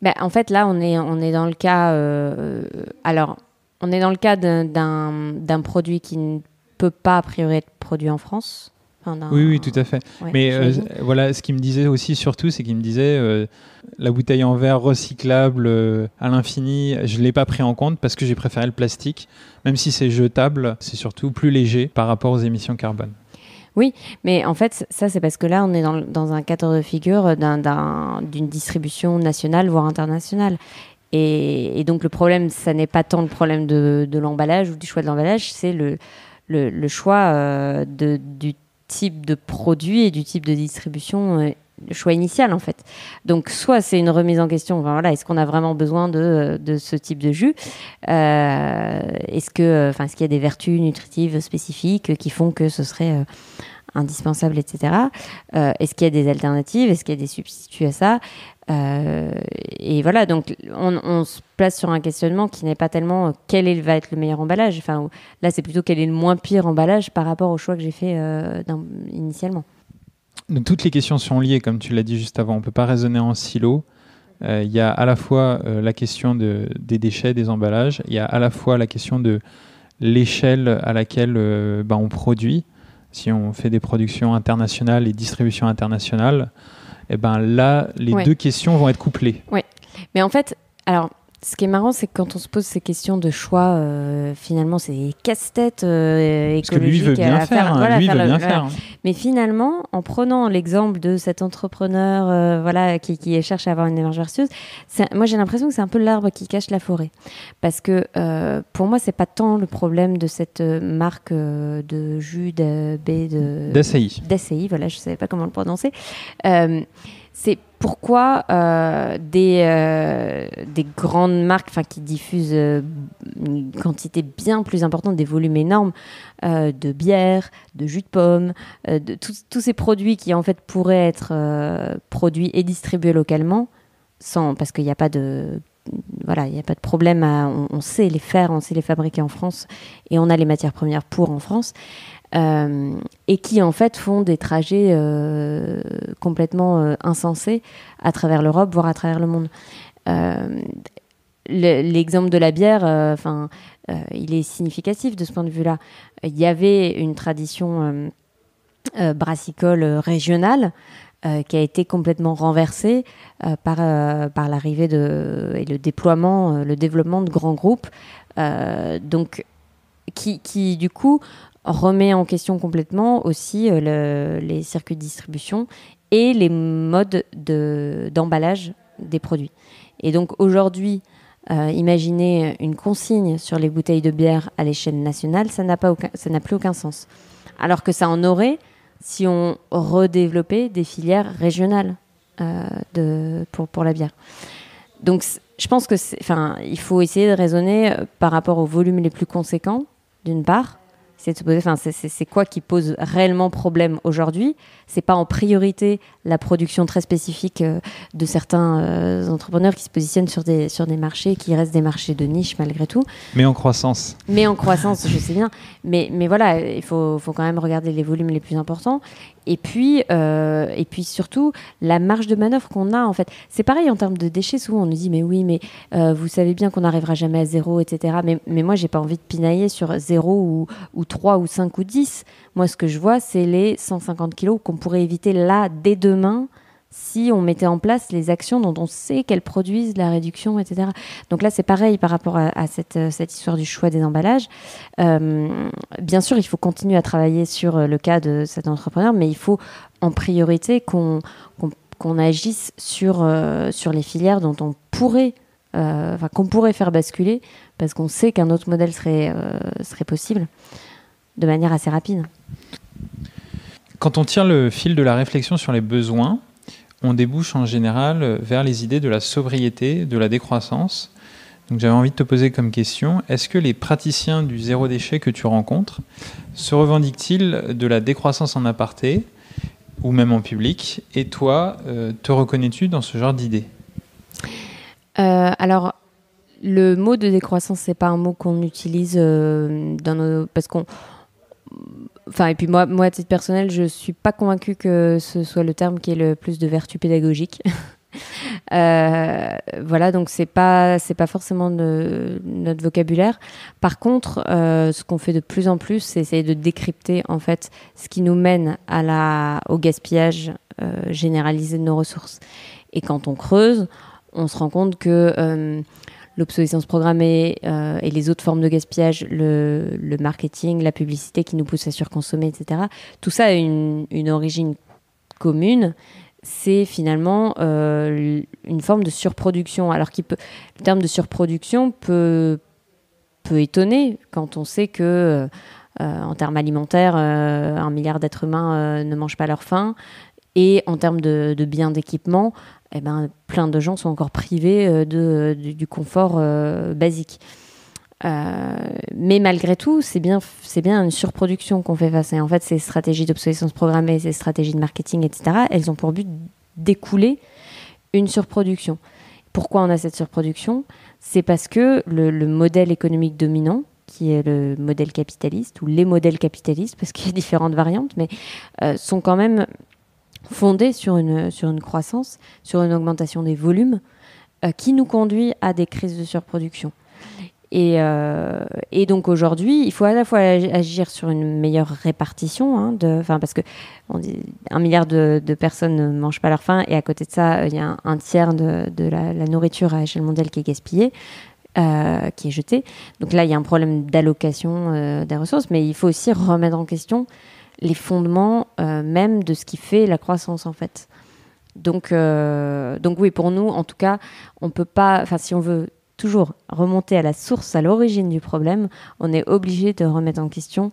ben, En fait, là, on est, on est dans le cas... alors, on est dans le cas d'un produit qui ne peut pas a priori être produit en France. oui, oui, tout à fait. Mais euh, voilà, ce qu'il me disait aussi, surtout, c'est qu'il me disait euh, la bouteille en verre recyclable euh, à l'infini, je ne l'ai pas pris en compte parce que j'ai préféré le plastique. Même si c'est jetable, c'est surtout plus léger par rapport aux émissions carbone. Oui, mais en fait, ça, c'est parce que là, on est dans, dans un cadre de figure d'une distribution nationale, voire internationale. Et, donc le problème, ça n'est pas tant le problème de, l'emballage ou du choix de l'emballage, c'est le, choix euh, du type de produit et du type de distribution, euh, le choix initial en fait. Donc soit c'est une remise en question, voilà, est-ce qu'on a vraiment besoin de, ce type de jus euh, Est-ce que, est-ce qu'il y a des vertus nutritives spécifiques qui font que ce serait indispensable, etc. Est-ce qu'il y a des alternatives Est-ce qu'il y a des substituts à ça euh, et voilà, donc on, se place sur un questionnement qui n'est pas tellement euh, quel est, va être le meilleur emballage. Enfin, là, c'est plutôt quel est le moins pire emballage par rapport au choix que j'ai fait euh, initialement. Toutes les questions sont liées, comme tu l'as dit juste avant. On ne peut pas raisonner en silo. Il y a à la fois la question de, des déchets, des emballages. Il y a à la fois la question de l'échelle à laquelle bah, on produit si on fait des productions internationales et distributions internationales, eh ben là, les deux questions vont être couplées. Oui, mais en fait, alors ce qui est marrant, c'est que quand on se pose ces questions de choix, euh, finalement, c'est casse-tête euh, écologique. Parce que lui veut bien faire, hein, lui veut bien faire. Hein. Mais finalement, en prenant l'exemple de cet entrepreneur, euh, voilà, qui, qui, cherche à avoir une démarche vertueuse, moi j'ai l'impression que c'est un peu l'arbre qui cache la forêt, parce que pour moi, c'est pas tant le problème de cette marque de jus de d'ACI. voilà, je savais pas comment le prononcer c'est pourquoi euh, des, euh, des grandes marques qui diffusent euh, une quantité bien plus importante, des volumes énormes de bière, de jus de pomme, de tous ces produits qui en fait pourraient être produits et distribués localement, sans, parce qu'il n'y a pas de voilà, il n'y a pas de problème. on, sait les faire, on sait les fabriquer en France et on a les matières premières pour en France. Euh, et qui en fait font des trajets euh, complètement euh, insensés à travers l'Europe, voire à travers le monde. L'exemple de la bière, enfin, il est significatif de ce point de vue-là. Il y avait une tradition brassicole régionale qui a été complètement renversée par, par l'arrivée et le déploiement, le développement de grands groupes. donc, qui, qui, du coup remet en question complètement aussi euh, les circuits de distribution et les modes d'emballage des produits. Et donc aujourd'hui, euh, imaginez une consigne sur les bouteilles de bière à l'échelle nationale, ça n'a plus aucun sens. Alors que ça en aurait si on redéveloppait des filières régionales euh, de, pour, pour la bière. Donc je pense que, enfin, il faut essayer de raisonner par rapport aux volumes les plus conséquents, d'une part, c'est poser, enfin, c'est quoi qui pose réellement problème aujourd'hui? C'est pas en priorité la production très spécifique euh, de certains euh, entrepreneurs qui se positionnent sur des, sur des marchés qui restent des marchés de niche malgré tout. Mais en croissance. Mais en croissance, je sais bien. Mais, mais voilà, il faut, faut quand même regarder les volumes les plus importants. Et puis, euh, et puis surtout, la marge de manœuvre qu'on a, en fait. C'est pareil en termes de déchets. Souvent, on nous dit, mais oui, mais euh, vous savez bien qu'on n'arrivera jamais à zéro, etc. Mais, mais moi, j'ai pas envie de pinailler sur zéro ou, ou 3 ou 5 ou 10. Moi, ce que je vois, c'est les 150 kilos qu'on pourrait éviter là, dès demain, si on mettait en place les actions dont on sait qu'elles produisent la réduction, etc. Donc là, c'est pareil par rapport à, cette, cette, histoire du choix des emballages. Euh, bien sûr, il faut continuer à travailler sur le cas de cet entrepreneur, mais il faut en priorité qu'on qu'on agisse sur, euh, sur les filières dont on pourrait, euh, qu'on pourrait faire basculer, parce qu'on sait qu'un autre modèle serait, serait possible de manière assez rapide. Quand on tire le fil de la réflexion sur les besoins, on débouche en général vers les idées de la sobriété, de la décroissance. Donc j'avais envie de te poser comme question, est-ce que les praticiens du zéro déchet que tu rencontres se revendiquent-ils de la décroissance en aparté ou même en public? Et toi, euh, te reconnais-tu dans ce genre d'idées euh, Alors, le mot de décroissance, c'est pas un mot qu'on utilise euh, dans nos... parce qu'on Enfin, et puis moi, moi, à titre personnel, je suis pas convaincue que ce soit le terme qui ait le plus de vertu pédagogique. <laughs> Euh, voilà, donc c'est pas c'est pas forcément de, notre vocabulaire. Par contre, euh, ce qu'on fait de plus en plus, c'est essayer de décrypter en fait ce qui nous mène à la au gaspillage euh, généralisé de nos ressources. Et quand on creuse, on se rend compte que l'obsolescence programmée euh, et les autres formes de gaspillage, le, marketing, la publicité qui nous pousse à surconsommer, etc. Tout ça a une, origine commune. C'est finalement euh, une forme de surproduction. Alors qu'il peut, le terme de surproduction peut, peut étonner quand on sait que, euh, en termes alimentaires, un milliard d'êtres humains ne mangent pas leur faim. Et en termes de, biens d'équipement, eh ben, plein de gens sont encore privés euh, de, du, confort euh, basique. Euh, mais malgré tout, c'est bien, c'est bien une surproduction qu'on fait face. Et en fait, ces stratégies d'obsolescence programmée, ces stratégies de marketing, etc., elles ont pour but d'écouler une surproduction. Pourquoi on a cette surproduction? C'est parce que le, modèle économique dominant, qui est le modèle capitaliste, ou les modèles capitalistes, parce qu'il y a différentes variantes, mais sont quand même fondée sur une, sur une croissance, sur une augmentation des volumes, euh, qui nous conduit à des crises de surproduction. Et, et donc aujourd'hui, il faut à la fois agir sur une meilleure répartition, hein, de, parce que dit, un milliard de, personnes ne mangent pas leur faim, et à côté de ça, il y a un, tiers de, de la, nourriture à échelle mondiale qui est gaspillée. Euh, qui est jeté. Donc là, il y a un problème d'allocation euh, des ressources, mais il faut aussi remettre en question les fondements euh, même de ce qui fait la croissance en fait. Donc, donc oui, pour nous, en tout cas, on peut pas, enfin si on veut toujours remonter à la source, à l'origine du problème, on est obligé de remettre en question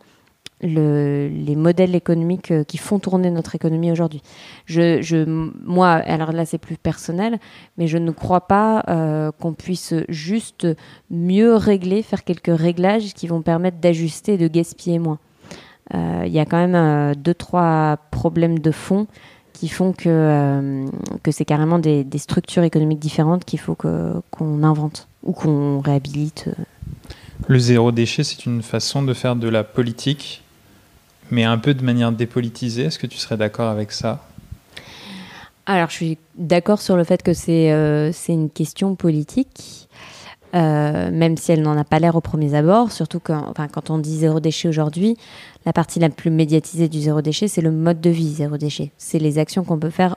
les modèles économiques euh, qui font tourner notre économie aujourd'hui. Je, moi, alors là c'est plus personnel, mais je ne crois pas euh, qu'on puisse juste mieux régler, faire quelques réglages qui vont permettre d'ajuster et de gaspiller moins. Euh, il y a quand même deux, trois problèmes de fond qui font que, que c'est carrément des, structures économiques différentes qu'il faut qu'on invente ou qu'on réhabilite. Le zéro déchet, c'est une façon de faire de la politique mais un peu de manière dépolitisée. Est-ce que tu serais d'accord avec ça? Alors, je suis d'accord sur le fait que c'est euh, une question politique, euh, même si elle n'en a pas l'air au premier abord. Surtout quand, enfin, quand on dit zéro déchet aujourd'hui, la partie la plus médiatisée du zéro déchet, c'est le mode de vie zéro déchet. C'est les actions qu'on peut faire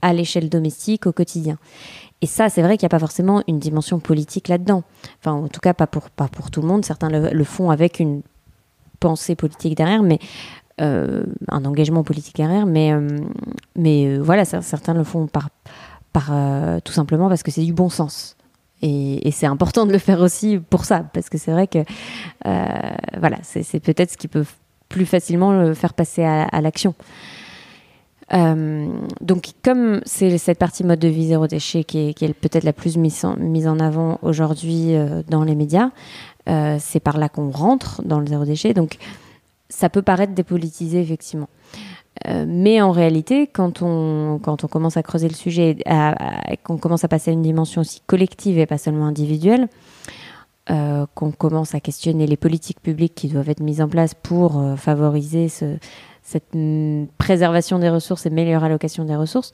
à l'échelle domestique au quotidien. Et ça, c'est vrai qu'il n'y a pas forcément une dimension politique là-dedans. Enfin, en tout cas, pas pour, pas pour tout le monde. Certains le font avec une pensée politique derrière, mais euh, un engagement politique derrière, mais, euh, mais voilà, certains le font par, par tout simplement parce que c'est du bon sens. Et, c'est important de le faire aussi pour ça, parce que c'est vrai que voilà, c'est peut-être ce qui peut plus facilement le faire passer à, l'action. donc, comme c'est cette partie mode de vie zéro déchet qui est, peut-être la plus mise en, avant aujourd'hui dans les médias, euh, c'est par là qu'on rentre dans le zéro déchet. Donc, ça peut paraître dépolitisé, effectivement. Euh, mais en réalité, quand on, quand on commence à creuser le sujet, qu'on commence à passer à une dimension aussi collective et pas seulement individuelle, euh, qu'on commence à questionner les politiques publiques qui doivent être mises en place pour favoriser cette préservation des ressources et meilleure allocation des ressources,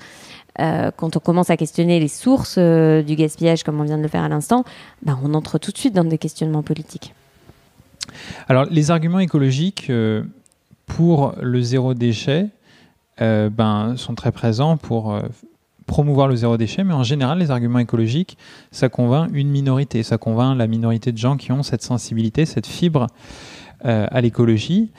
euh, quand on commence à questionner les sources euh, du gaspillage, comme on vient de le faire à l'instant, ben, on entre tout de suite dans des questionnements politiques. Alors, les arguments écologiques euh, pour le zéro déchet ben, sont très présents pour promouvoir le zéro déchet, mais en général, les arguments écologiques, ça convainc une minorité, ça convainc la minorité de gens qui ont cette sensibilité, cette fibre à l'écologie.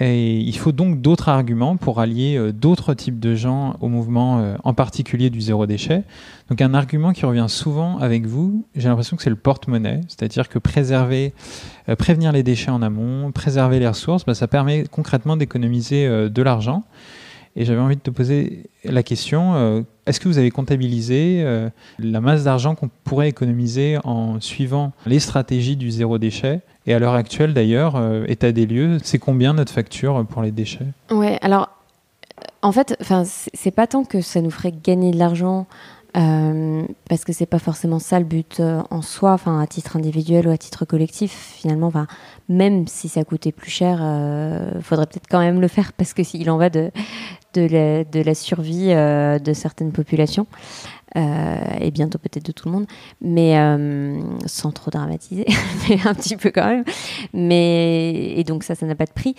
Et il faut donc d'autres arguments pour allier euh, d'autres types de gens au mouvement, euh, en particulier du zéro déchet. Donc un argument qui revient souvent avec vous, j'ai l'impression que c'est le porte-monnaie, c'est-à-dire que préserver, euh, prévenir les déchets en amont, préserver les ressources, bah, ça permet concrètement d'économiser de l'argent. Et j'avais envie de te poser la question, est-ce que vous avez comptabilisé la masse d'argent qu'on pourrait économiser en suivant les stratégies du zéro déchet et à l'heure actuelle, d'ailleurs, euh, état des lieux, c'est combien notre facture pour les déchets? Ouais, alors, en fait, c'est pas tant que ça nous ferait gagner de l'argent. Euh, parce que c'est pas forcément ça le but euh, en soi, enfin à titre individuel ou à titre collectif. Finalement, même si ça coûtait plus cher, il faudrait peut-être quand même le faire parce que s'il en va de, de la survie de certaines populations. Euh, et bientôt peut-être de tout le monde, mais euh, sans trop dramatiser, <laughs> mais un petit peu quand même. Mais, et donc ça, ça n'a pas de prix.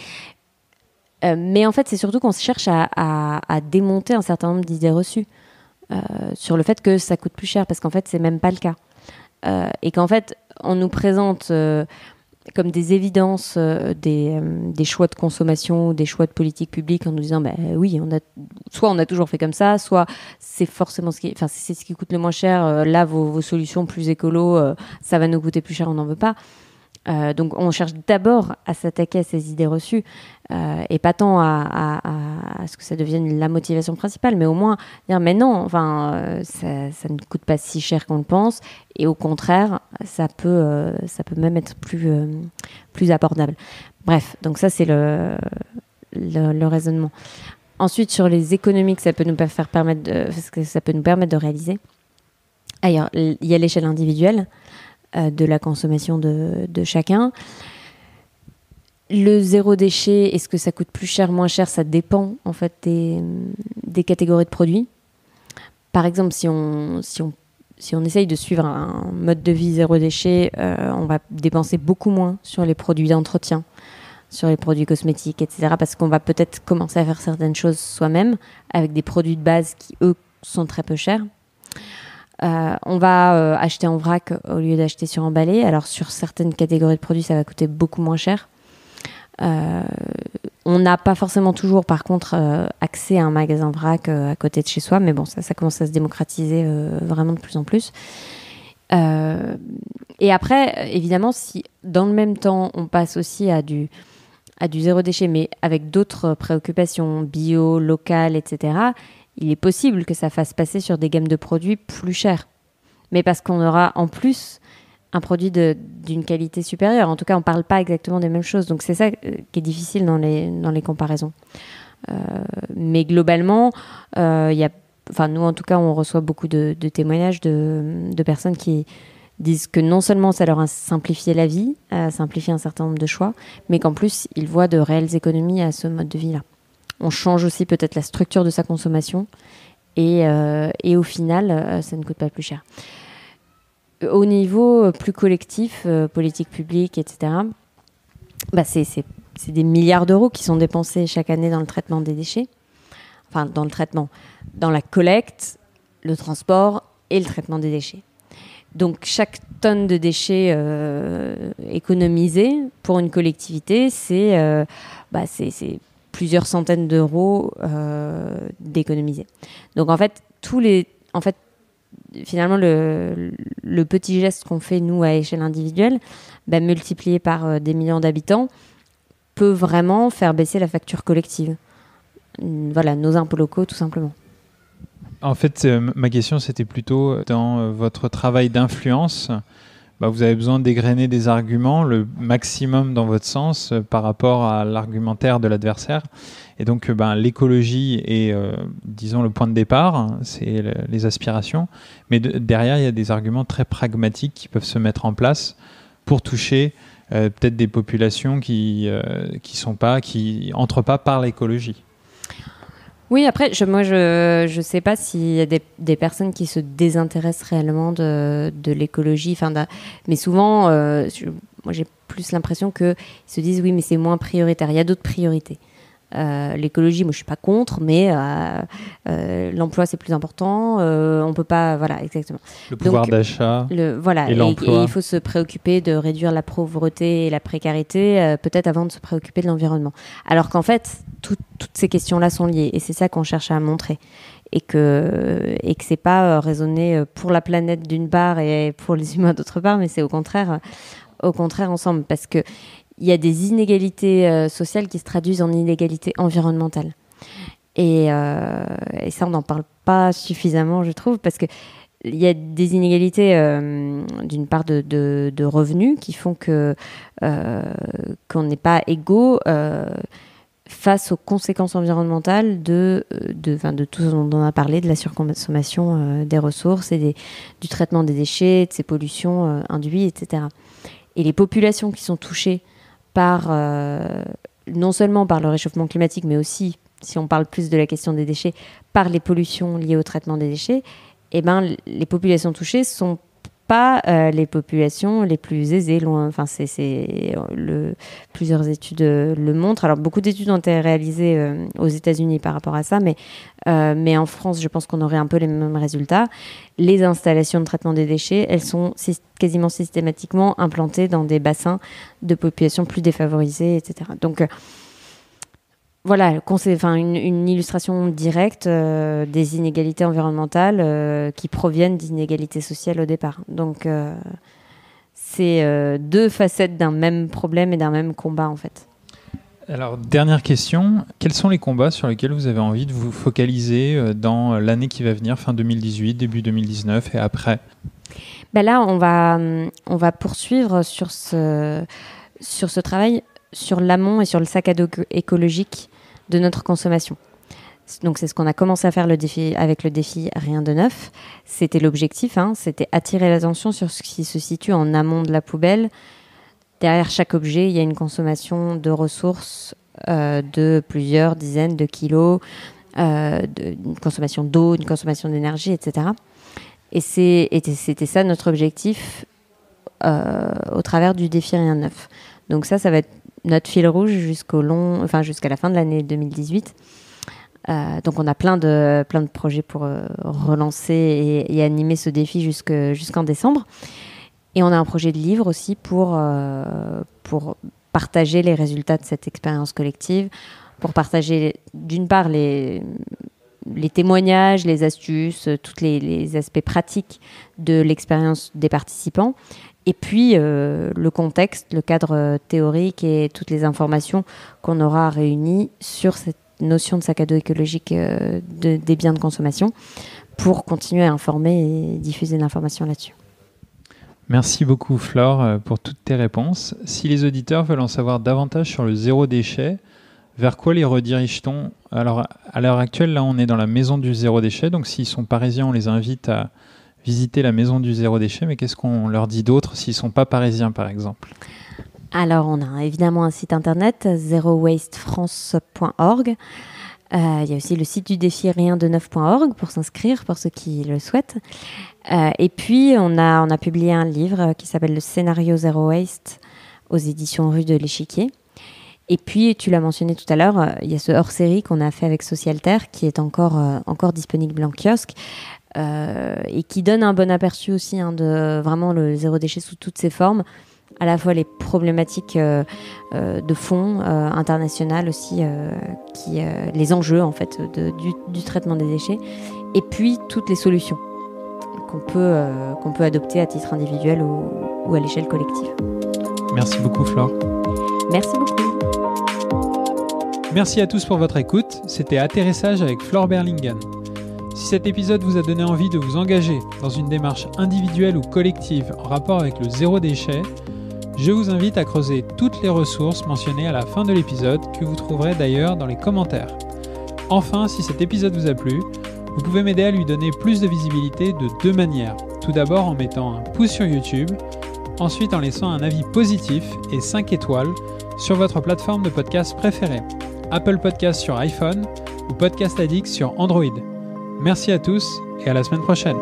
Euh, mais en fait, c'est surtout qu'on cherche à, à, démonter un certain nombre d'idées reçues sur le fait que ça coûte plus cher, parce qu'en fait, c'est même pas le cas. et qu'en fait, on nous présente comme des évidences euh, des, euh, des, choix de consommation, des choix de politique publique en nous disant bah, oui, on a, soit on a toujours fait comme ça, soit c'est forcément ce qui, enfin, c'est ce qui coûte le moins cher. Euh, là, vos, vos, solutions plus écolo, ça va nous coûter plus cher, on n'en veut pas. Euh, donc on cherche d'abord à s'attaquer à ces idées reçues euh, et pas tant à, ce que ça devienne la motivation principale, mais au moins dire mais non, enfin euh, ça, ne coûte pas si cher qu'on le pense et au contraire ça peut ça peut même être plus plus abordable. Bref, donc ça c'est le, le, raisonnement. Ensuite sur les économies que ça peut nous faire permettre de, que ça peut nous permettre de réaliser. Ailleurs, il y a l'échelle individuelle. Euh, de la consommation de, chacun. Le zéro déchet, est-ce que ça coûte plus cher, moins cher? Ça dépend en fait des, catégories de produits. Par exemple, si on, si on, si on essaye de suivre un mode de vie zéro déchet, euh, on va dépenser beaucoup moins sur les produits d'entretien, sur les produits cosmétiques, etc. Parce qu'on va peut-être commencer à faire certaines choses soi-même avec des produits de base qui, eux, sont très peu chers. Euh, on va euh, acheter en vrac au lieu d'acheter sur emballé. Alors sur certaines catégories de produits, ça va coûter beaucoup moins cher. on n'a pas forcément toujours, par contre, accès à un magasin vrac à côté de chez soi, mais bon, ça, ça commence à se démocratiser vraiment de plus en plus. et après, évidemment, si dans le même temps, on passe aussi à du, à du zéro déchet, mais avec d'autres préoccupations bio, locales, etc., il est possible que ça fasse passer sur des gammes de produits plus chers. Mais parce qu'on aura en plus un produit d'une qualité supérieure. En tout cas, on ne parle pas exactement des mêmes choses. Donc c'est ça euh, qui est difficile dans les, comparaisons. Euh, mais globalement, euh, nous, en tout cas, on reçoit beaucoup de, témoignages de, de, personnes qui disent que non seulement ça leur a simplifié la vie, a simplifié un certain nombre de choix, mais qu'en plus, ils voient de réelles économies à ce mode de vie-là on change aussi peut-être la structure de sa consommation et, euh, au final, euh, ça ne coûte pas plus cher. Au niveau plus collectif, euh, politique publique, etc., bah c'est des milliards d'euros qui sont dépensés chaque année dans le traitement des déchets. Enfin, dans le traitement, dans la collecte, le transport et le traitement des déchets. Donc chaque tonne de déchets économisée pour une collectivité, c'est bah, plusieurs centaines d'euros euh, d'économiser. Donc en fait, tous les, en fait, finalement le, petit geste qu'on fait nous à échelle individuelle, ben, multiplié par euh, des millions d'habitants, peut vraiment faire baisser la facture collective. Voilà, nos impôts locaux, tout simplement. En fait, euh, ma question, c'était plutôt dans votre travail d'influence. Bah, vous avez besoin d'égrener des arguments, le maximum dans votre sens euh, par rapport à l'argumentaire de l'adversaire. Et donc, euh, ben, l'écologie est, euh, disons, le point de départ, hein, c'est les aspirations. Mais derrière, il y a des arguments très pragmatiques qui peuvent se mettre en place pour toucher peut-être des populations qui ne sont pas, qui entrent pas par l'écologie. Oui, après, je, moi, je ne sais pas s'il y a des, personnes qui se désintéressent réellement de, de l'écologie. Mais souvent, euh, moi, j'ai plus l'impression qu'ils se disent oui, mais c'est moins prioritaire. Il y a d'autres priorités. Euh, l'écologie, moi je suis pas contre, mais euh, euh, l'emploi c'est plus important. on peut pas, voilà, exactement. Le pouvoir d'achat. Voilà, et, il faut se préoccuper de réduire la pauvreté et la précarité, peut-être avant de se préoccuper de l'environnement. Alors qu'en fait, toutes ces questions-là sont liées, et c'est ça qu'on cherche à montrer, et que et que c'est pas raisonner pour la planète d'une part et pour les humains d'autre part, mais c'est au contraire, au contraire ensemble, parce que il y a des inégalités euh, sociales qui se traduisent en inégalités environnementales. Euh, et, ça, on n'en parle pas suffisamment, je trouve, parce que il y a des inégalités euh, d'une part de, revenus qui font que qu'on n'est pas égaux face aux conséquences environnementales de, de, de tout ce dont on a parlé, de la surconsommation des ressources et des, du traitement des déchets, de ces pollutions induites, etc. Et les populations qui sont touchées euh, non seulement par le réchauffement climatique, mais aussi, si on parle plus de la question des déchets, par les pollutions liées au traitement des déchets, eh ben, les populations touchées sont pas euh, les populations les plus aisées, loin. Enfin, c'est plusieurs études euh, le montrent. Alors, beaucoup d'études ont été réalisées euh, aux États-Unis par rapport à ça, mais mais en France, je pense qu'on aurait un peu les mêmes résultats. Les installations de traitement des déchets, elles sont quasiment systématiquement implantées dans des bassins de populations plus défavorisées, etc. Donc voilà, enfin, une, une, illustration directe euh, des inégalités environnementales euh, qui proviennent d'inégalités sociales au départ. Donc, euh, c'est deux facettes d'un même problème et d'un même combat, en fait. Alors, dernière question. Quels sont les combats sur lesquels vous avez envie de vous focaliser dans l'année qui va venir, fin 2018, début 2019 et après? Ben Là, on va, on va poursuivre sur ce, sur ce travail sur l'amont et sur le sac à dos écologique de notre consommation. Donc c'est ce qu'on a commencé à faire le défi, avec le défi Rien de neuf. C'était l'objectif, hein, c'était attirer l'attention sur ce qui se situe en amont de la poubelle. Derrière chaque objet, il y a une consommation de ressources euh, de plusieurs dizaines de kilos, euh, une consommation d'eau, une consommation d'énergie, etc. Et c'était ça notre objectif au travers du défi Rien Neuf. Donc ça, ça va être notre fil rouge jusqu'au long, enfin jusqu'à la fin de l'année 2018. Euh, donc on a plein de, plein de projets pour euh, relancer et, animer ce défi jusqu'en décembre. Et on a un projet de livre aussi pour, euh, pour partager les résultats de cette expérience collective, pour partager d'une part les, témoignages, les astuces, tous les, aspects pratiques de l'expérience des participants, et puis le contexte, le cadre théorique et toutes les informations qu'on aura réunies sur cette notion de sac à dos écologique euh, des biens de consommation pour continuer à informer et diffuser l'information là-dessus. Merci beaucoup Flore euh, pour toutes tes réponses. Si les auditeurs veulent en savoir davantage sur le zéro déchet, vers quoi les redirige-t-on? Alors à l'heure actuelle, là on est dans la maison du zéro déchet, donc s'ils sont parisiens, on les invite à visiter la maison du zéro déchet, mais qu'est-ce qu'on leur dit d'autre s'ils ne sont pas parisiens par exemple? Alors, on a évidemment un site internet, zerowastefrance.org. Euh, il y a aussi le site du défi rien de neuf.org pour s'inscrire, pour ceux qui le souhaitent. Euh, et puis, on a, on a publié un livre qui s'appelle Le scénario Zero Waste aux éditions Rue de l'Échiquier. Et puis, tu l'as mentionné tout à l'heure, euh, il y a ce hors-série qu'on a fait avec Socialterre qui est encore, encore disponible en kiosque. Et qui donne un bon aperçu aussi hein, de vraiment le zéro déchet sous toutes ses formes, à la fois les problématiques euh, euh, de fond euh, internationales aussi, qui, les enjeux en fait du, traitement des déchets, et puis toutes les solutions qu'on peut, qu'on peut adopter à titre individuel ou, à l'échelle collective. Merci beaucoup Flore. Merci beaucoup. Merci à tous pour votre écoute. C'était Atterrissage avec Flore Berlingen. Si cet épisode vous a donné envie de vous engager dans une démarche individuelle ou collective en rapport avec le zéro déchet, je vous invite à creuser toutes les ressources mentionnées à la fin de l'épisode que vous trouverez d'ailleurs dans les commentaires. Enfin, si cet épisode vous a plu, vous pouvez m'aider à lui donner plus de visibilité de deux manières. Tout d'abord en mettant un pouce sur YouTube, ensuite en laissant un avis positif et 5 étoiles sur votre plateforme de podcast préférée, Apple Podcast sur iPhone ou Podcast Addict sur Android. Merci à tous et à la semaine prochaine.